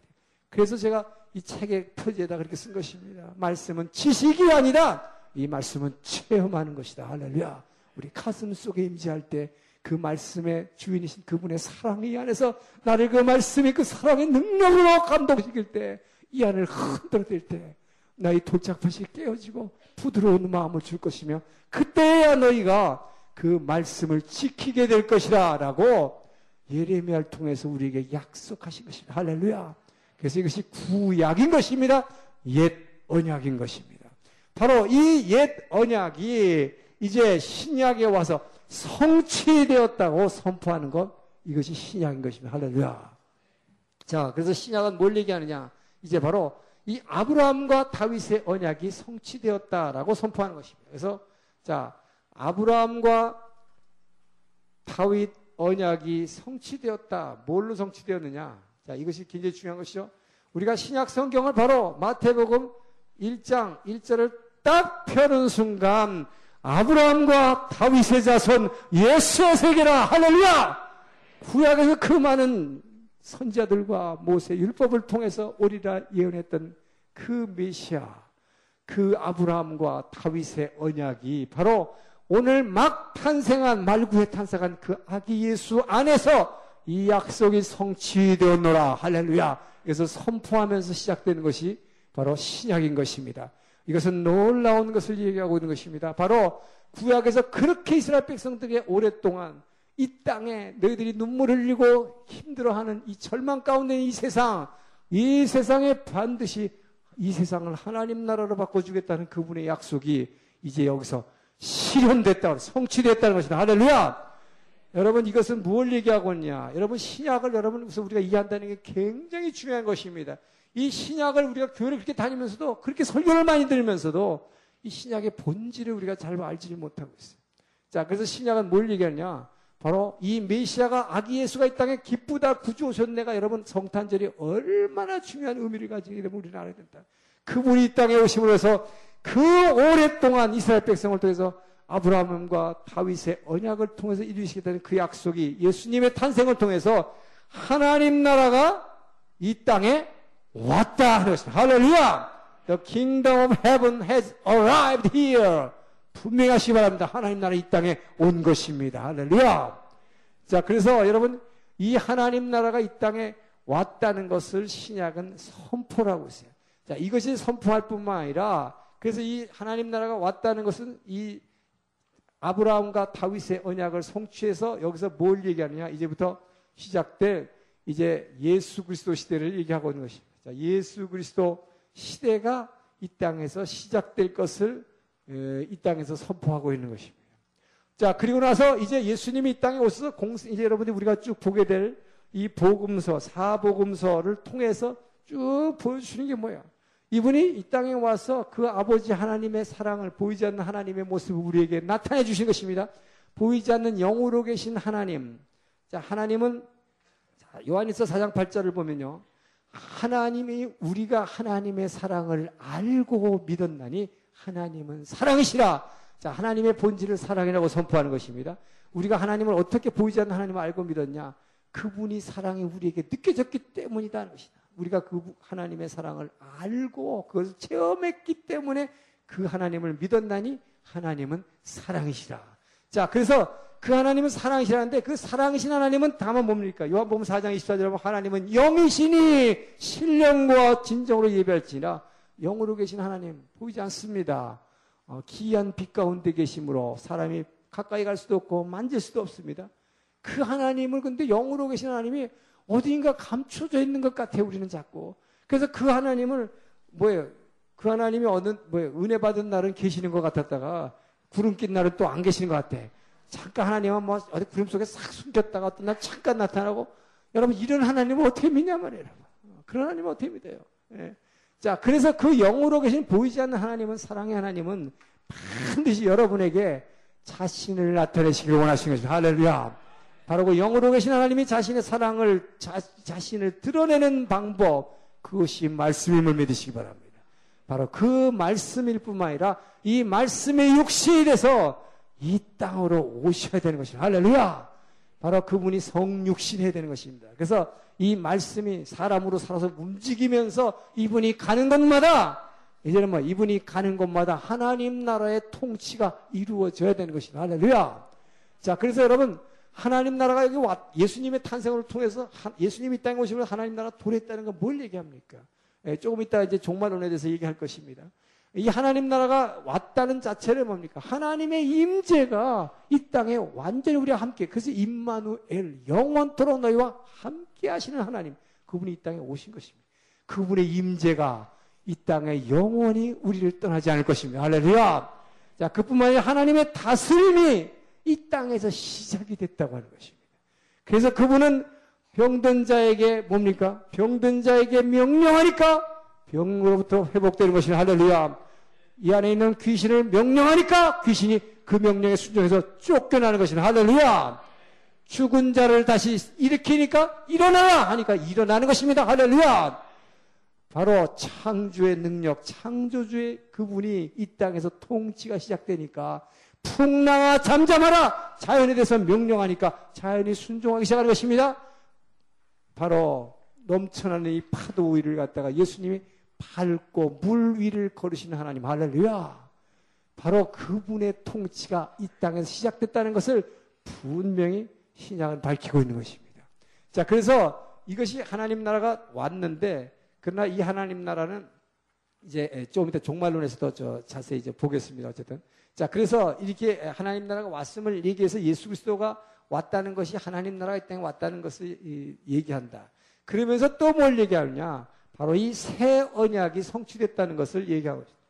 그래서 제가 이 책의 표지에다 그렇게 쓴 것입니다. 말씀은 지식이 아니라 이 말씀은 체험하는 것이다. 할렐루야. 우리 가슴 속에 임재할 때 그 말씀의 주인이신 그분의 사랑이 안에서 나를 그 말씀이 그 사랑의 능력으로 감동시킬 때 이 안을 흔들어댈 때 나의 돌짝밭이 깨어지고 부드러운 마음을 줄 것이며 그때야 너희가 그 말씀을 지키게 될 것이라 라고 예레미야를 통해서 우리에게 약속하신 것입니다. 할렐루야. 그래서 이것이 구약인 것입니다. 옛 언약인 것입니다. 바로 이 옛 언약이 이제 신약에 와서 성취되었다고 선포하는 것, 이것이 신약인 것입니다. 할렐루야. 자, 그래서 신약은 뭘 얘기하느냐? 이제 바로 이 아브라함과 다윗의 언약이 성취되었다라고 선포하는 것입니다. 그래서 자, 아브라함과 다윗 언약이 성취되었다. 뭘로 성취되었느냐? 자, 이것이 굉장히 중요한 것이죠. 우리가 신약 성경을 바로 마태복음 1장 1절을 딱 펴는 순간 아브라함과 다윗의 자손 예수의 세계라 할렐루야! 구약에서 그 많은 선자들과 모세 율법을 통해서 오리라 예언했던 그 메시아, 그 아브라함과 다윗의 언약이 바로 오늘 막 탄생한 말구에 탄생한 그 아기 예수 안에서 이 약속이 성취되었노라 할렐루야. 그래서 선포하면서 시작되는 것이 바로 신약인 것입니다. 이것은 놀라운 것을 얘기하고 있는 것입니다. 바로 구약에서 그렇게 이스라엘 백성들에게 오랫동안 이 땅에 너희들이 눈물 흘리고 힘들어하는 이 절망 가운데 이 세상, 이 세상에 반드시 이 세상을 하나님 나라로 바꿔주겠다는 그분의 약속이 이제 여기서 실현됐다, 성취됐다는 것이다. 할렐루야! 여러분 이것은 무엇을 얘기하고 있냐? 여러분 신약을 여러분 우선 우리가 이해한다는 게 굉장히 중요한 것입니다. 이 신약을 우리가 교회를 그렇게 다니면서도 그렇게 설교를 많이 들으면서도 이 신약의 본질을 우리가 잘 알지 못하고 있어요. 자, 그래서 신약은 뭘 얘기하냐? 바로 이 메시아가 아기 예수가 이 땅에 기쁘다 구주 오셨네가 여러분 성탄절이 얼마나 중요한 의미를 가지게 되면 우리는 알아야 된다. 그분이 이 땅에 오심으로 해서 그 오랫동안 이스라엘 백성을 통해서 아브라함과 다윗의 언약을 통해서 이루시겠다는 그 약속이 예수님의 탄생을 통해서 하나님 나라가 이 땅에 왔다 하는 것입니다. 할렐루야! The kingdom of heaven has arrived here. 분명히 하시기 바랍니다. 하나님 나라 이 땅에 온 것입니다. 할렐루야! 자, 그래서 여러분, 이 하나님 나라가 이 땅에 왔다는 것을 신약은 선포라고 했어요. 자, 이것이 선포할 뿐만 아니라, 그래서 이 하나님 나라가 왔다는 것은 이 아브라함과 다윗의 언약을 성취해서 여기서 뭘 얘기하느냐? 이제부터 시작될 이제 예수 그리스도 시대를 얘기하고 있는 것입니다. 자, 예수 그리스도 시대가 이 땅에서 시작될 것을 이 땅에서 선포하고 있는 것입니다. 자, 그리고 나서 이제 예수님이 이 땅에 오셔서 공, 이제 여러분들이 우리가 쭉 보게 될 이 복음서, 사복음서를 통해서 쭉 보여주시는 게 뭐야? 이분이 이 땅에 와서 그 아버지 하나님의 사랑을 보이지 않는 하나님의 모습을 우리에게 나타내 주신 것입니다. 보이지 않는 영으로 계신 하나님. 자, 하나님은 요한일서 4장 8절을 보면요. 하나님이 우리가 하나님의 사랑을 알고 믿었나니 하나님은 사랑이시라. 자, 하나님의 본질을 사랑이라고 선포하는 것입니다. 우리가 하나님을 어떻게 보이지 않는 하나님을 알고 믿었냐? 그분이 사랑이 우리에게 느껴졌기 때문이다. 우리가 그 하나님의 사랑을 알고 그것을 체험했기 때문에 그 하나님을 믿었나니 하나님은 사랑이시라. 자, 그래서 그 하나님은 사랑이시라는데 그 사랑이신 하나님은 다만 뭡니까? 요한복음 4장 24절에 보면 하나님은 영이시니 신령과 진정으로 예배할지라 영으로 계신 하나님 보이지 않습니다. 어, 기이한 빛 가운데 계심으로 사람이 가까이 갈 수도 없고 만질 수도 없습니다. 그 하나님을 근데 영으로 계신 하나님이 어디인가 감춰져 있는 것 같아요. 우리는 자꾸. 그래서 그 하나님을 뭐예요? 그 하나님이 어느 뭐예요? 은혜 받은 날은 계시는 것 같았다가 구름 낀 날은 또 안 계시는 것 같아. 잠깐 하나님은 뭐 어디 구름 속에 싹 숨겼다가 어떤 날 잠깐 나타나고 여러분 이런 하나님을 어떻게 믿냐 말이에요. 그런 하나님을 어떻게 믿어요? 예. 자, 그래서 그 영으로 계신 보이지 않는 하나님은 사랑의 하나님은 반드시 여러분에게 자신을 나타내시길 원하시는 것입니다. 할렐루야. 바로 그 영으로 계신 하나님이 자신의 사랑을 자, 자신을 드러내는 방법 그것이 말씀임을 믿으시기 바랍니다. 바로 그 말씀일 뿐만 아니라 이 말씀의 육신이 돼서 이 땅으로 오셔야 되는 것입니다. 할렐루야! 바로 그분이 성육신해야 되는 것입니다. 그래서 이 말씀이 사람으로 살아서 움직이면서 이분이 가는 곳마다 이제는 뭐 이분이 가는 곳마다 하나님 나라의 통치가 이루어져야 되는 것입니다. 할렐루야! 자, 그래서 여러분 하나님 나라가 여기 왔, 예수님의 탄생을 통해서 예수님이 이 땅에 오시면 하나님 나라 도래했다는 건 뭘 얘기합니까? 예, 조금 이따 이제 종말론에 대해서 얘기할 것입니다. 이 하나님 나라가 왔다는 자체를 뭡니까? 하나님의 임재가 이 땅에 완전히 우리와 함께 그래서 임마누엘 영원토록 너희와 함께 하시는 하나님 그분이 이 땅에 오신 것입니다. 그분의 임재가 이 땅에 영원히 우리를 떠나지 않을 것입니다. 할렐루야. 자, 그뿐만 아니라 하나님의 다스림이 이 땅에서 시작이 됐다고 하는 것입니다. 그래서 그분은 병든 자에게 뭡니까? 병든 자에게 명령하니까 병으로부터 회복되는 것이 할렐루야. 이 안에 있는 귀신을 명령하니까 귀신이 그 명령에 순종해서 쫓겨나는 것이 할렐루야. 죽은 자를 다시 일으키니까 일어나라 하니까 일어나는 것입니다. 할렐루야. 바로 창조의 능력, 창조주의 그분이 이 땅에서 통치가 시작되니까 풍랑아 잠잠하라 자연에 대해서 명령하니까 자연이 순종하기 시작하는 것입니다. 바로 넘쳐나는 이 파도 위를 갖다가 예수님이 밟고 물 위를 걸으시는 하나님 할렐루야. 바로 그분의 통치가 이 땅에서 시작됐다는 것을 분명히 신약은 밝히고 있는 것입니다. 자, 그래서 이것이 하나님 나라가 왔는데 그러나 이 하나님 나라는 이제 좀 이따 종말론에서도 저 자세히 이제 보겠습니다. 어쨌든. 자, 그래서 이렇게 하나님 나라가 왔음을 얘기해서 예수 그리스도가 왔다는 것이 하나님 나라가 이 땅에 왔다는 것을 얘기한다. 그러면서 또 뭘 얘기하느냐? 바로 이 새 언약이 성취됐다는 것을 얘기하고 있습니다.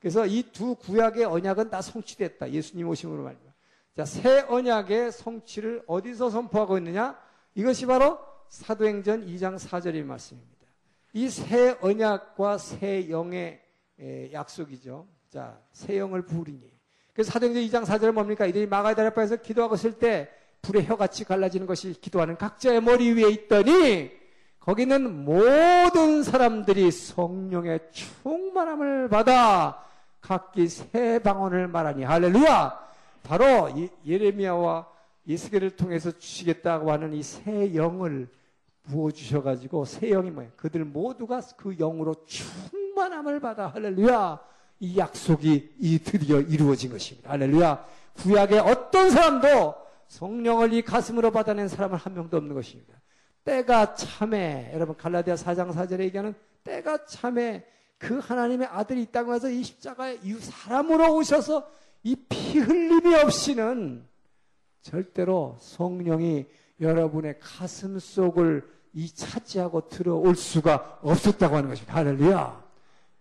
그래서 이 두 구약의 언약은 다 성취됐다. 예수님 오심으로 말입니다. 자, 새 언약의 성취를 어디서 선포하고 있느냐? 이것이 바로 사도행전 2장 4절의 말씀입니다. 이 새 언약과 새 영의 약속이죠. 자, 새 영을 부으리니. 그래서 사도행전 2장 4절은 뭡니까? 이들이 마가다라바에서 기도하고 있을 때 불의 혀같이 갈라지는 것이 기도하는 각자의 머리 위에 있더니 거기는 모든 사람들이 성령의 충만함을 받아 각기 새 방언을 말하니 할렐루야. 바로 예레미야와 이스겔을 통해서 주시겠다고 하는 이 새 영을 부어 주셔 가지고 새 영이 뭐예요? 그들 모두가 그 영으로 충만함을 받아 할렐루야 이 약속이 이 드디어 이루어진 것입니다. 할렐루야 구약의 어떤 사람도 성령을 이 가슴으로 받아낸 사람은 한 명도 없는 것입니다. 때가 참에 여러분 갈라디아 4장 4절에 얘기하는 때가 참에 그 하나님의 아들이 이 땅에 와서 이 십자가에 이 사람으로 오셔서 이 피 흘림이 없이는 절대로 성령이 여러분의 가슴 속을 이 차지하고 들어올 수가 없었다고 하는 것입니다. 할렐루야.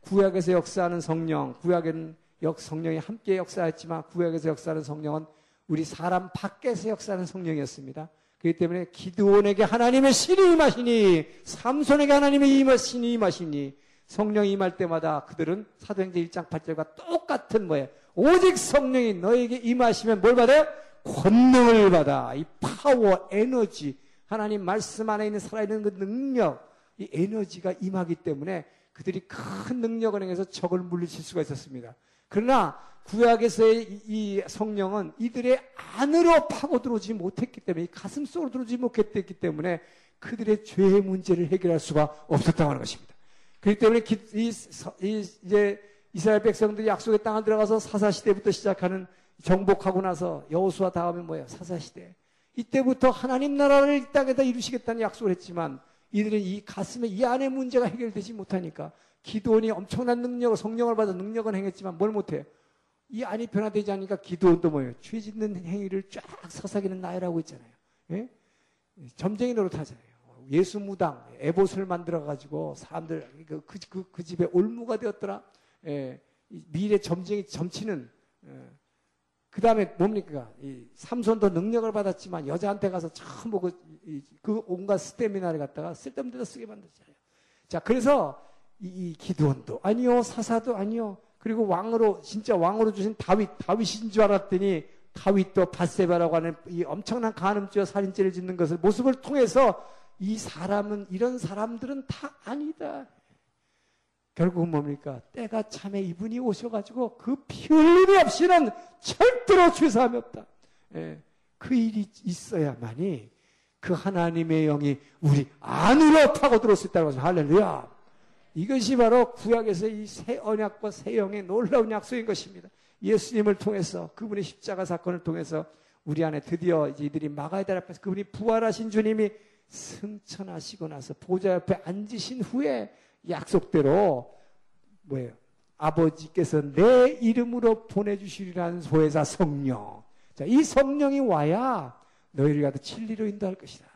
구약에서 역사하는 성령, 구약에는 역 성령이 함께 역사했지만 구약에서 역사하는 성령은 우리 사람 밖에서 역사하는 성령이었습니다. 그렇기 때문에 기드온에게 하나님의 신이 임하시니 삼손에게 하나님의 임하시니 임하시니 성령이 임할 때마다 그들은 사도행전 1장 8절과 똑같은 뭐예요? 오직 성령이 너에게 임하시면 뭘 받아요? 권능을 받아. 이 파워, 에너지, 하나님 말씀 안에 있는 살아있는 그 능력, 이 에너지가 임하기 때문에 그들이 큰 능력을 행해서 적을 물리칠 수가 있었습니다. 그러나 구약에서의 이 성령은 이들의 안으로 파고 들어오지 못했기 때문에 가슴 속으로 들어오지 못했기 때문에 그들의 죄의 문제를 해결할 수가 없었다고 하는 것입니다. 그렇기 때문에 이, 이, 이제 이스라엘 백성들이 약속의 땅을 들어가서 사사 시대부터 시작하는 정복하고 나서 여호수아 다음에 뭐예요? 사사 시대. 이때부터 하나님 나라를 이 땅에다 이루시겠다는 약속을 했지만 이들은 이 가슴에 이 안에 문제가 해결되지 못하니까 기도원이 엄청난 능력을 성령을 받아 능력은 행했지만 뭘 못해요? 이 안이 변화되지 않으니까 기도원도 뭐예요? 죄 짓는 행위를 쫙 서사기는 나열하고 있잖아요. 예? 점쟁이 노릇하잖아요. 예수 무당, 에봇을 만들어가지고 사람들 그, 그, 그, 그 집에 올무가 되었더라. 예, 미래 점쟁이 점치는 예. 그 다음에 뭡니까? 이 삼손도 능력을 받았지만 여자한테 가서 전부 그, 그 온갖 스태미나를 갖다가 쓸데없는 데다 쓰게 만들었잖아요. 자, 그래서 이, 이 기도원도 아니요, 사사도 아니요. 그리고 왕으로 진짜 왕으로 주신 다윗, 다윗인 줄 알았더니 다윗도 바세바라고 하는 이 엄청난 간음죄와 살인죄를 짓는 것을 모습을 통해서 이 사람은 이런 사람들은 다 아니다. 결국은 뭡니까? 때가 참에 이분이 오셔가지고 그피 흘림이 없이는 절대로 죄사함이 없다. 예, 그 일이 있어야만이 그 하나님의 영이 우리 안으로 파고들어올 수 있다는 거죠. 할렐루야. 이것이 바로 구약에서 이 새 언약과 새 영의 놀라운 약속인 것입니다. 예수님을 통해서 그분의 십자가 사건을 통해서 우리 안에 드디어 이들이 될 앞에서 그분이 부활하신 주님이 승천하시고 나서 보좌 옆에 앉으신 후에 약속대로 뭐예요? 아버지께서 내 이름으로 보내주시리라는 소회사 성령. 자, 이 성령이 와야 너희를 가도 진리로 인도할 것이다.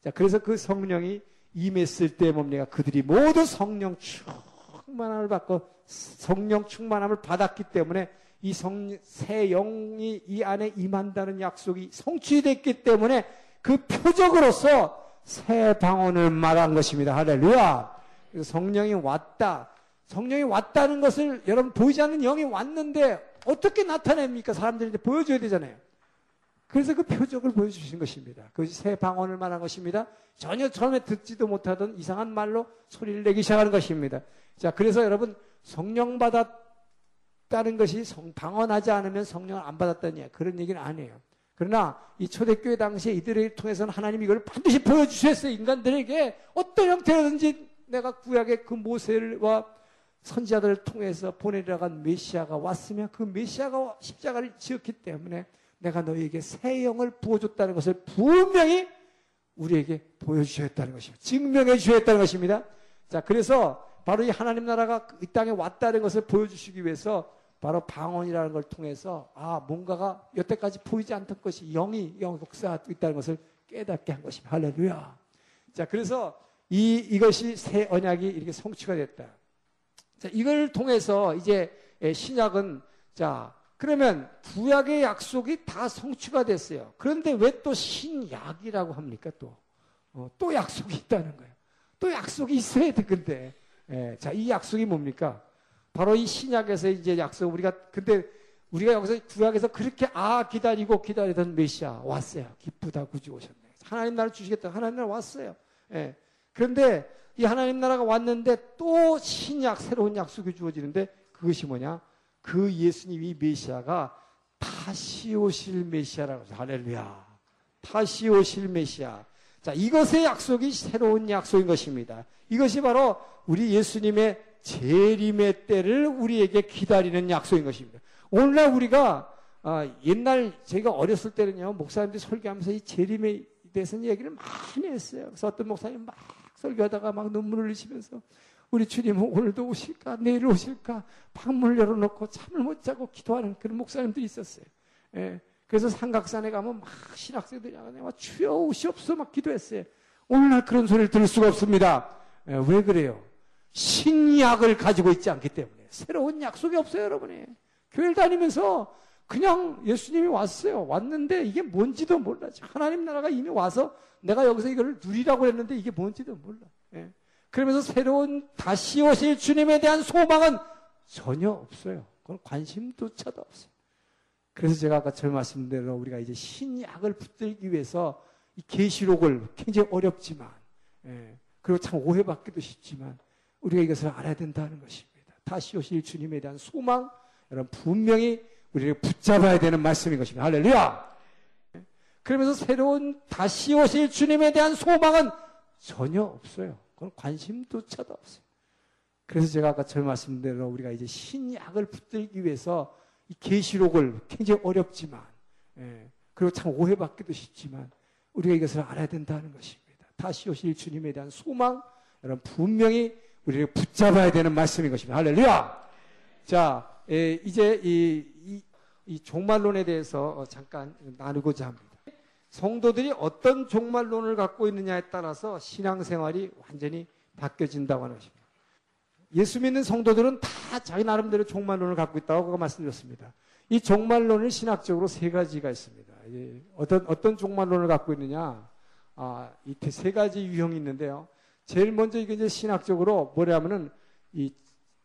자, 그래서 그 성령이 임했을 때 뭡니까? 그들이 모두 성령 충만함을 받고 성령 충만함을 받았기 때문에 이 성, 새 영이 이 안에 임한다는 약속이 성취됐기 때문에 그 표적으로서 새 방언을 말한 것입니다. 할렐루야. 성령이 왔다. 성령이 왔다는 것을 여러분 보이지 않는 영이 왔는데 어떻게 나타냅니까? 사람들한테 보여줘야 되잖아요. 그래서 그 표적을 보여주신 것입니다. 그것이 새 방언을 말한 것입니다. 전혀 처음에 듣지도 못하던 이상한 말로 소리를 내기 시작하는 것입니다. 자, 그래서 여러분 성령 받았다는 것이 성, 방언하지 않으면 성령을 안 받았다니 그런 얘기는 아니에요. 그러나 이 초대교회 당시에 이들을 통해서는 하나님이 이걸 반드시 보여주셨어요. 인간들에게 어떤 형태로든지 내가 구약의 그 모세와 선지자들을 통해서 보내려간 메시아가 왔으면 그 메시아가 십자가를 지었기 때문에 내가 너희에게 새 영을 부어줬다는 것을 분명히 우리에게 보여주셨다는 것입니다. 증명해 주셨다는 것입니다. 자, 그래서 바로 이 하나님 나라가 이 땅에 왔다는 것을 보여주시기 위해서 바로 방언이라는 걸 통해서 아, 뭔가가 여태까지 보이지 않던 것이 영이 영 역사하고 있다는 것을 깨닫게 한 것입니다. 할렐루야. 자, 그래서 이, 이것이 새 언약이 이렇게 성취가 됐다. 자, 이걸 통해서 이제 신약은 자, 그러면 구약의 약속이 다 성취가 됐어요. 그런데 왜 또 신약이라고 합니까? 또, 어, 또 약속이 있다는 거예요. 또 약속이 있어야 돼, 근데. 예, 자, 이 약속이 뭡니까? 바로 이 신약에서 이제 약속, 우리가, 근데 우리가 여기서 구약에서 그렇게 아, 기다리고 기다리던 메시아 왔어요. 기쁘다, 구주 오셨네. 하나님 나라 주시겠다. 하나님 나라 왔어요. 예. 그런데 이 하나님 나라가 왔는데 또 신약 새로운 약속이 주어지는데 그것이 뭐냐? 그 예수님이 메시아가 다시 오실 메시아라고 해서 할렐루야. 다시 오실 메시아. 자, 이것의 약속이 새로운 약속인 것입니다. 이것이 바로 우리 예수님의 재림의 때를 우리에게 기다리는 약속인 것입니다. 오늘날 우리가 아, 옛날 제가 어렸을 때는요 목사님들이 설교하면서 이 재림에 대해서 얘기를 많이 했어요. 그래서 어떤 목사님 막 설교하다가 막 눈물을 흘리시면서 우리 주님은 오늘도 오실까 내일 오실까 방문을 열어놓고 잠을 못 자고 기도하는 그런 목사님들이 있었어요. 예. 그래서 삼각산에 가면 막 신학생들이 막 주여 오시옵소서 막 기도했어요. 오늘날 그런 소리를 들을 수가 없습니다. 예, 왜 그래요? 신약을 가지고 있지 않기 때문에 새로운 약속이 없어요, 여러분이. 교회를 다니면서 그냥 예수님이 왔어요. 왔는데 이게 뭔지도 몰라. 하나님 나라가 이미 와서 내가 여기서 이걸 누리라고 했는데 이게 뭔지도 몰라. 예. 그러면서 새로운 다시 오실 주님에 대한 소망은 전혀 없어요. 그건 관심조차도 없어요. 그래서 제가 아까 저 말씀대로 우리가 이제 신약을 붙들기 위해서 이 계시록을 굉장히 어렵지만 예, 그리고 참 오해받기도 쉽지만 우리가 이것을 알아야 된다는 것입니다. 다시 오실 주님에 대한 소망 여러분 분명히 우리를 붙잡아야 되는 말씀인 것입니다. 할렐루야! 예. 그러면서 새로운 다시 오실 주님에 대한 소망은 전혀 없어요. 그건 관심조차도 없어요. 그래서 제가 아까 저 말씀대로 우리가 이제 신약을 붙들기 위해서 이 계시록을 굉장히 어렵지만 예, 그리고 참 오해받기도 쉽지만 우리가 이것을 알아야 된다는 것입니다. 다시 오실 주님에 대한 소망 여러분 분명히 우리를 붙잡아야 되는 말씀인 것입니다. 할렐루야! 자, 예, 이제 이, 이, 이 종말론에 대해서 어, 잠깐 나누고자 합니다. 성도들이 어떤 종말론을 갖고 있느냐에 따라서 신앙생활이 완전히 바뀌어진다고 하는 것입니다. 예수 믿는 성도들은 다 자기 나름대로 종말론을 갖고 있다고 말씀드렸습니다. 이 종말론은 신학적으로 세 가지가 있습니다. 어떤 어떤 종말론을 갖고 있느냐? 아, 이세 가지 유형이 있는데요. 제일 먼저 이게 이제 신학적으로 뭐냐면은 이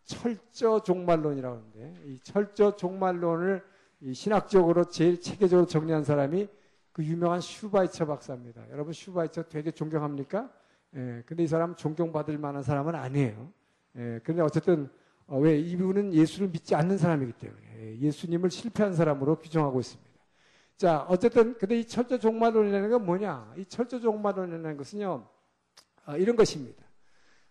철저 종말론이라고 하는데 이 철저 종말론을 이 신학적으로 제일 체계적으로 정리한 사람이 그 유명한 슈바이처 박사입니다. 여러분 슈바이처 되게 존경합니까? 예, 근데 이 사람 존경받을 만한 사람은 아니에요. 예, 그런데 어쨌든 어, 왜 이분은 예수를 믿지 않는 사람이기 때문에 예, 예수님을 실패한 사람으로 규정하고 있습니다. 자, 어쨌든 근데 이 철저 종말론이라는 건 뭐냐? 이 철저 종말론이라는 것은요 아, 이런 것입니다.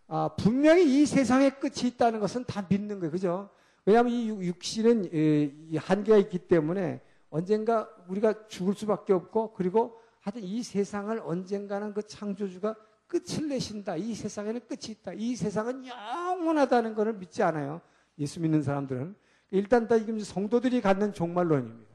아, 분명히 이 세상의 끝이 있다는 것은 다 믿는 거예요, 그죠? 왜냐하면 이 육신은 예, 이 한계가 있기 때문에 언젠가 우리가 죽을 수밖에 없고 그리고 하여튼 이 세상을 언젠가는 그 창조주가 끝을 내신다. 이 세상에는 끝이 있다. 이 세상은 영원하다는 것을 믿지 않아요. 예수 믿는 사람들은. 일단 다 이게 성도들이 갖는 종말론입니다.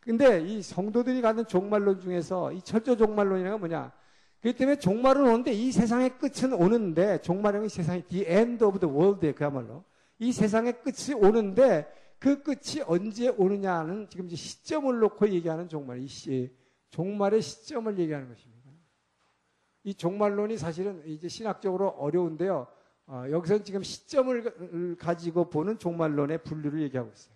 근데 이 성도들이 갖는 종말론 중에서 이 철저 종말론이라는 건 뭐냐? 그렇기 때문에 종말은 오는데 이 세상의 끝은 오는데 종말은 이 세상이 the end of the world에 그야말로 이 세상의 끝이 오는데 그 끝이 언제 오느냐는 지금 이제 시점을 놓고 얘기하는 종말, 이 시, 종말의 시점을 얘기하는 것입니다. 이 종말론이 사실은 이제 신학적으로 어려운데요. 어, 여기서는 지금 시점을 가지고 보는 종말론의 분류를 얘기하고 있어요.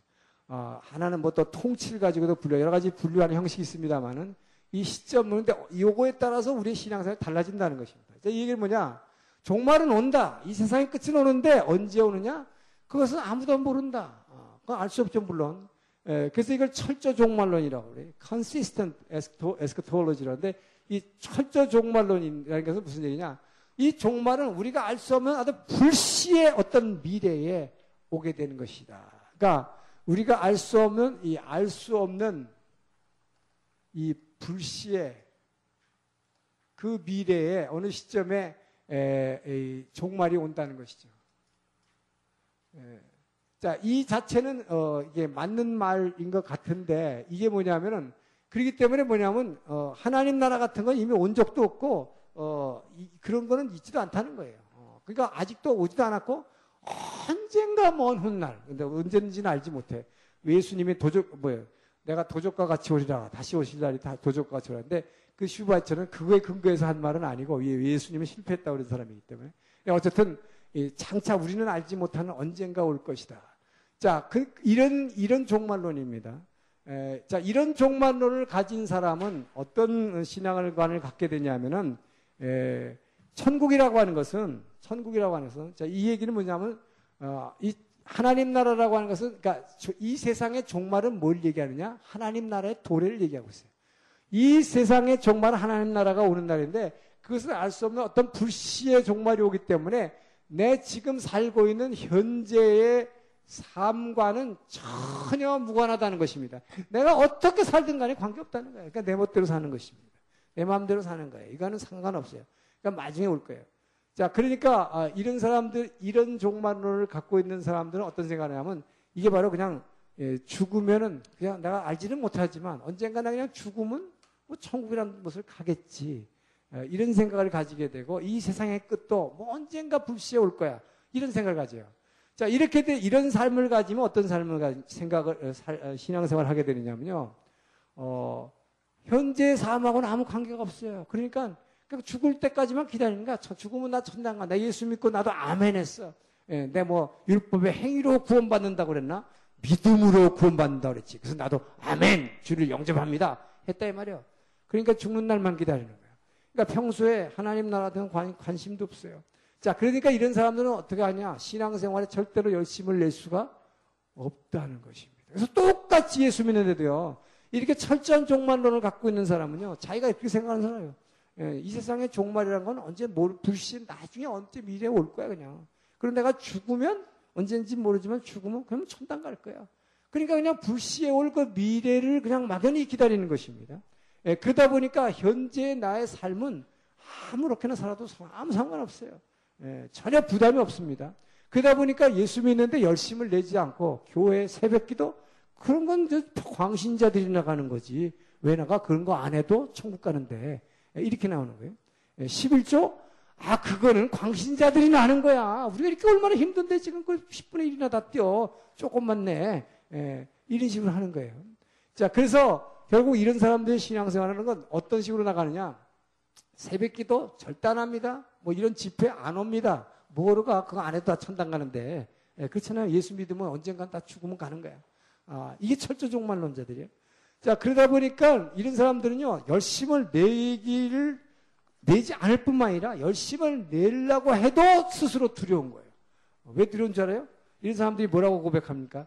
어, 하나는 뭐 또 통치를 가지고도 분류, 여러 가지 분류하는 형식이 있습니다만은 이 시점은, 근데 요거에 따라서 우리의 신앙생활이 달라진다는 것입니다. 이 얘기는 뭐냐? 종말은 온다. 이 세상의 끝은 오는데 언제 오느냐? 그것은 아무도 모른다. 어, 그건 알수 없죠, 물론. 예, 그래서 이걸 철저 종말론이라고 그래요. consistent eschatology라는데 이 철저 종말론이라는 것은 무슨 얘기냐? 이 종말은 우리가 알 수 없는 아주 불시의 어떤 미래에 오게 되는 것이다. 그러니까 우리가 알 수 없는 이 알 수 없는 이 불시의 그 미래에 어느 시점에 에, 에, 종말이 온다는 것이죠. 에, 자, 이 자체는 어, 이게 맞는 말인 것 같은데 이게 뭐냐면은 그렇기 때문에 뭐냐면 어, 하나님 나라 같은 건 이미 온 적도 없고 어, 이, 그런 거는 있지도 않다는 거예요. 어, 그러니까 아직도 오지도 않았고 언젠가 먼 훗날 근데 언제인지는 알지 못해. 예수님이 도적 뭐예요? 내가 도적과 같이 오리라 다시 오실 날이 다 도적과 같이 오라는데 그 슈바처는 그거에 근거해서 한 말은 아니고 예수님은 실패했다고 그런 사람이기 때문에 어쨌든 장차 우리는 알지 못하는 언젠가 올 것이다. 자, 그, 이런 이런 종말론입니다. 에, 자, 이런 종말론을 가진 사람은 어떤 신앙관을 갖게 되냐면은, 에, 천국이라고 하는 것은, 천국이라고 하는 것은, 자, 이 얘기는 뭐냐면, 어, 이 하나님 나라라고 하는 것은, 그러니까 이 세상의 종말은 뭘 얘기하느냐? 하나님 나라의 도래를 얘기하고 있어요. 이 세상의 종말은 하나님 나라가 오는 날인데, 그것을 알수 없는 어떤 불시의 종말이 오기 때문에 내 지금 살고 있는 현재의 삶과는 전혀 무관하다는 것입니다. 내가 어떻게 살든 간에 관계없다는 거예요. 그러니까 내 멋대로 사는 것입니다. 내 마음대로 사는 거예요. 이거는 상관없어요. 그러니까 나중에 올 거예요. 자, 그러니까 아, 이런 사람들, 이런 종말론을 갖고 있는 사람들은 어떤 생각을 하냐면 이게 바로 그냥 예, 죽으면은 그냥 내가 알지는 못하지만 언젠가 나 그냥 죽으면 뭐 천국이라는 곳을 가겠지. 예, 이런 생각을 가지게 되고 이 세상의 끝도 뭐 언젠가 불시에 올 거야. 이런 생각을 가져요. 자, 이렇게 돼 이런 삶을 가지면 어떤 삶을 가, 생각을 어, 살, 어, 신앙생활을 하게 되느냐면요. 어, 현재 삶하고는 아무 관계가 없어요. 그러니까 죽을 때까지만 기다리는 거야. 죽으면 나 천당 가. 나 예수 믿고 나도 아멘 했어. 예, 내 뭐 율법의 행위로 구원받는다고 그랬나? 믿음으로 구원받는다 고 그랬지. 그래서 나도 아멘 주를 영접합니다. 했다 이 말이야. 그러니까 죽는 날만 기다리는 거야. 그러니까 평소에 하나님 나라 등 관, 관심도 없어요. 자, 그러니까 이런 사람들은 어떻게 하냐? 신앙생활에 절대로 열심을 낼 수가 없다는 것입니다. 그래서 똑같이 예수 믿는데도요. 이렇게 철저한 종말론을 갖고 있는 사람은요. 자기가 이렇게 생각하는 사람이에요. 예, 이 세상의 종말이라는 건 언제 뭘 불신 나중에 언제 미래에 올 거야 그냥. 그럼 내가 죽으면 언젠지 모르지만 죽으면 그럼 천당 갈 거야. 그러니까 그냥 불시에 올 그 미래를 그냥 막연히 기다리는 것입니다. 예, 그러다 보니까 현재 나의 삶은 아무렇게나 살아도 아무 상관없어요. 예, 전혀 부담이 없습니다. 그러다 보니까 예수 믿는데 열심을 내지 않고 교회 새벽기도 그런 건 광신자들이 나가는 거지. 왜 나가? 그런 거 안 해도 천국 가는데 예, 이렇게 나오는 거예요. 11조? 예, 아, 그거는 광신자들이 나는 거야. 우리가 이렇게 얼마나 힘든데 지금 그 10분의 1이나 다 뛰어. 조금만 내. 예, 이런 식으로 하는 거예요. 자, 그래서 결국 이런 사람들의 신앙생활 하는 건 어떤 식으로 나가느냐. 새벽 기도 절대 안 합니다. 뭐 이런 집회 안 옵니다. 뭐로가 그거 안 해도 다 천당 가는데. 예, 그렇잖아요. 예수 믿으면 언젠간 다 죽으면 가는 거야. 아, 이게 철저 종말론자들이에요. 자, 그러다 보니까 이런 사람들은요, 열심을 내기를 내지 않을 뿐만 아니라 열심을 내려고 해도 스스로 두려운 거예요. 왜 두려운 줄 알아요? 이런 사람들이 뭐라고 고백합니까?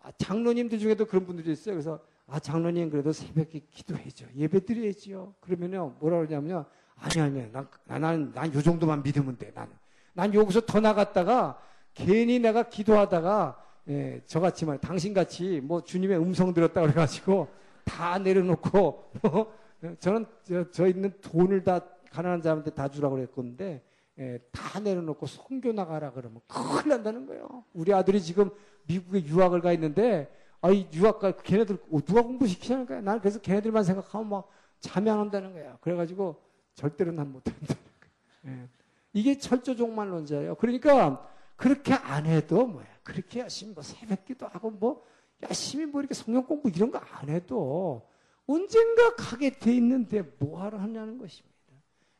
아, 장로님들 중에도 그런 분들이 있어요. 그래서 아, 장로님 그래도 새벽에 기도해줘. 예배 드려야지요. 그러면요, 뭐라 그러냐면요. 아니, 아니, 난, 난, 난 요 정도만 믿으면 돼, 나는. 난 여기서 더 나갔다가 괜히 내가 기도하다가 예, 저같이 말, 당신같이 뭐 주님의 음성 들었다 그래가지고 다 내려놓고, 뭐, 저는 저, 저, 있는 돈을 다 가난한 사람한테 다 주라고 그랬건데, 예, 다 내려놓고 성교 나가라 그러면 큰일 난다는 거예요. 우리 아들이 지금 미국에 유학을 가 있는데, 아, 이 유학가, 걔네들, 어, 누가 공부시키냐는 거야. 나는 그래서 걔네들만 생각하면 막 잠이 안 온다는 거야. 그래가지고 절대로 난 못한다는 거야. 예. 이게 철저 종말론자예요. 그러니까 그렇게 안 해도 뭐야. 그렇게 열심히 뭐 새벽 기도 하고 뭐 열심히 뭐 이렇게 성경 공부 이런 거 안 해도 언젠가 가게 돼 있는데 뭐 하러 하냐는 것입니다.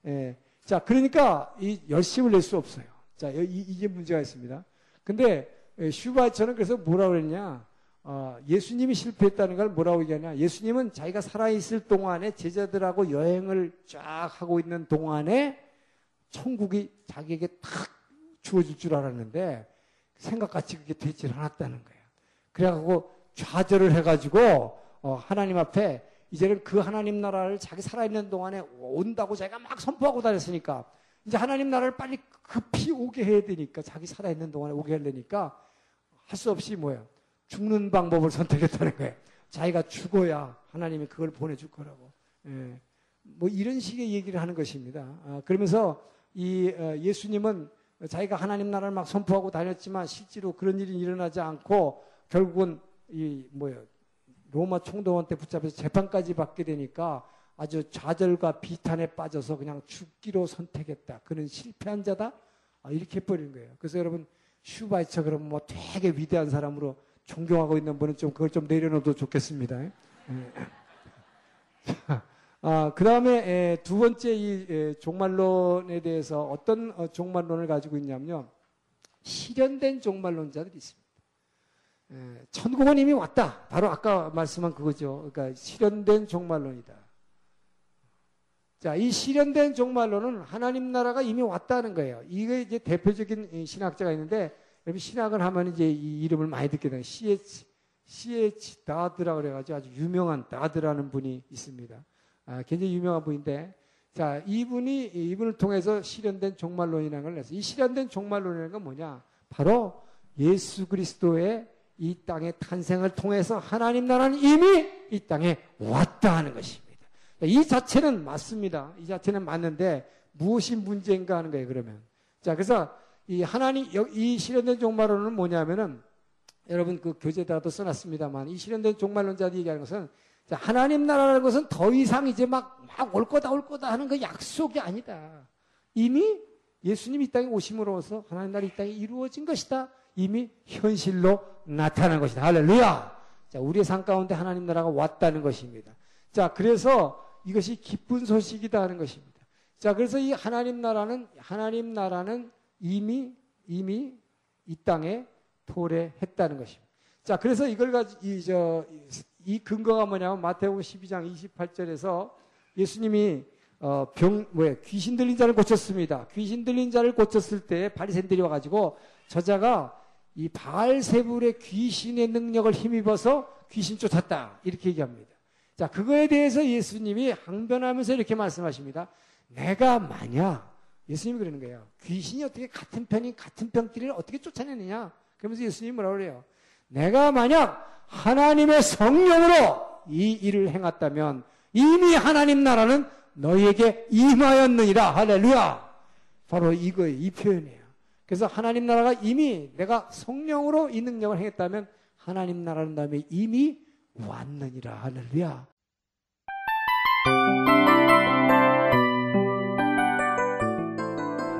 예. 자, 그러니까 이 열심을 낼 수 없어요. 자, 이, 이게 문제가 있습니다. 근데 예, 슈바처는 그래서 뭐라 그랬냐? 어, 예수님이 실패했다는 걸 뭐라고 얘기하냐? 예수님은 자기가 살아있을 동안에 제자들하고 여행을 쫙 하고 있는 동안에 천국이 자기에게 탁 주어질 줄 알았는데 생각같이 그게 되질 않았다는 거예요. 그래갖고 좌절을 해가지고 어, 하나님 앞에 이제는 그 하나님 나라를 자기 살아있는 동안에 온다고 자기가 막 선포하고 다녔으니까 이제 하나님 나라를 빨리 급히 오게 해야 되니까 자기 살아있는 동안에 오게 하려니까 할 수 없이 뭐예요? 죽는 방법을 선택했다는 거예요. 자기가 죽어야 하나님이 그걸 보내줄 거라고. 예. 뭐 이런 식의 얘기를 하는 것입니다. 아, 그러면서 이 어, 예수님은 자기가 하나님 나라를 막 선포하고 다녔지만 실제로 그런 일이 일어나지 않고 결국은 이 뭐예요 로마 총독한테 붙잡혀서 재판까지 받게 되니까 아주 좌절과 비탄에 빠져서 그냥 죽기로 선택했다. 그는 실패한 자다. 아, 이렇게 해버린 거예요. 그래서 여러분 슈바이처 그러면 뭐 되게 위대한 사람으로 존경하고 있는 분은 좀 그걸 좀 내려놓어도 좋겠습니다. 예. 아, 그 다음에 두 번째 이 종말론에 대해서 어떤 어, 종말론을 가지고 있냐면요. 실현된 종말론자들이 있습니다. 천국은 이미 왔다. 바로 아까 말씀한 그거죠. 그러니까 실현된 종말론이다. 자, 이 실현된 종말론은 하나님 나라가 이미 왔다는 거예요. 이게 이제 대표적인 신학자가 있는데, 신학을 하면 이제 이 이름을 많이 듣게 되는 C.H. C.H. 다드라 그래가지고 아주 유명한 다드라는 분이 있습니다. 아, 굉장히 유명한 분인데 자, 이분이 이분을 통해서 실현된 종말론이라는 걸 냈어요. 이 실현된 종말론이라는 건 뭐냐? 바로 예수 그리스도의 이 땅의 탄생을 통해서 하나님 나라는 이미 이 땅에 왔다 하는 것입니다. 이 자체는 맞습니다. 이 자체는 맞는데 무엇이 문제인가 하는 거예요, 그러면. 자, 그래서 이 하나님, 이 실현된 종말론은 뭐냐면은 여러분 그 교재다도 써놨습니다만 이 실현된 종말론자들이 얘기하는 것은 하나님 나라라는 것은 더 이상 이제 막, 막 올 거다, 올 거다 하는 그 약속이 아니다. 이미 예수님이 이 땅에 오심으로써 하나님 나라 이 땅에 이루어진 것이다. 이미 현실로 나타난 것이다. 할렐루야! 자, 우리의 삶 가운데 하나님 나라가 왔다는 것입니다. 자, 그래서 이것이 기쁜 소식이다 하는 것입니다. 자, 그래서 이 하나님 나라는, 하나님 나라는 이미, 이미 이 땅에 도래했다는 것입니다. 자, 그래서 이걸 가지고, 이, 저, 이 근거가 뭐냐면 마태복음 12장 28절에서 예수님이 어, 병, 뭐야, 귀신 들린 자를 고쳤습니다. 귀신 들린 자를 고쳤을 때 바리새인들이 와가지고 저자가 이 바알세불의 귀신의 능력을 힘입어서 귀신 쫓았다 이렇게 얘기합니다. 자 그거에 대해서 예수님이 항변하면서 이렇게 말씀하십니다. 내가 만약 예수님이 그러는 거예요. 귀신이 어떻게 같은 편인 같은 병들이를 어떻게 쫓아내느냐? 그러면서 예수님이 뭐라 그래요? 내가 만약 하나님의 성령으로 이 일을 행했다면 이미 하나님 나라는 너희에게 임하였느니라. 할렐루야. 바로 이거예요. 이 표현이에요. 그래서 하나님 나라가 이미 내가 성령으로 이 능력을 행했다면 하나님 나라는 다음에 이미 왔느니라. 할렐루야.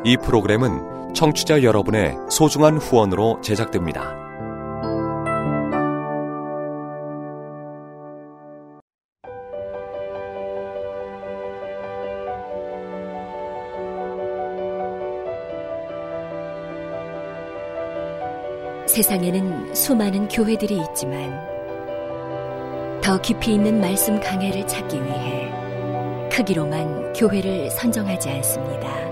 이 프로그램은 청취자 여러분의 소중한 후원으로 제작됩니다. 세상에는 수많은 교회들이 있지만 더 깊이 있는 말씀 강해를 찾기 위해 크기로만 교회를 선정하지 않습니다.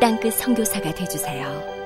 땅끝 성교사가 되주세요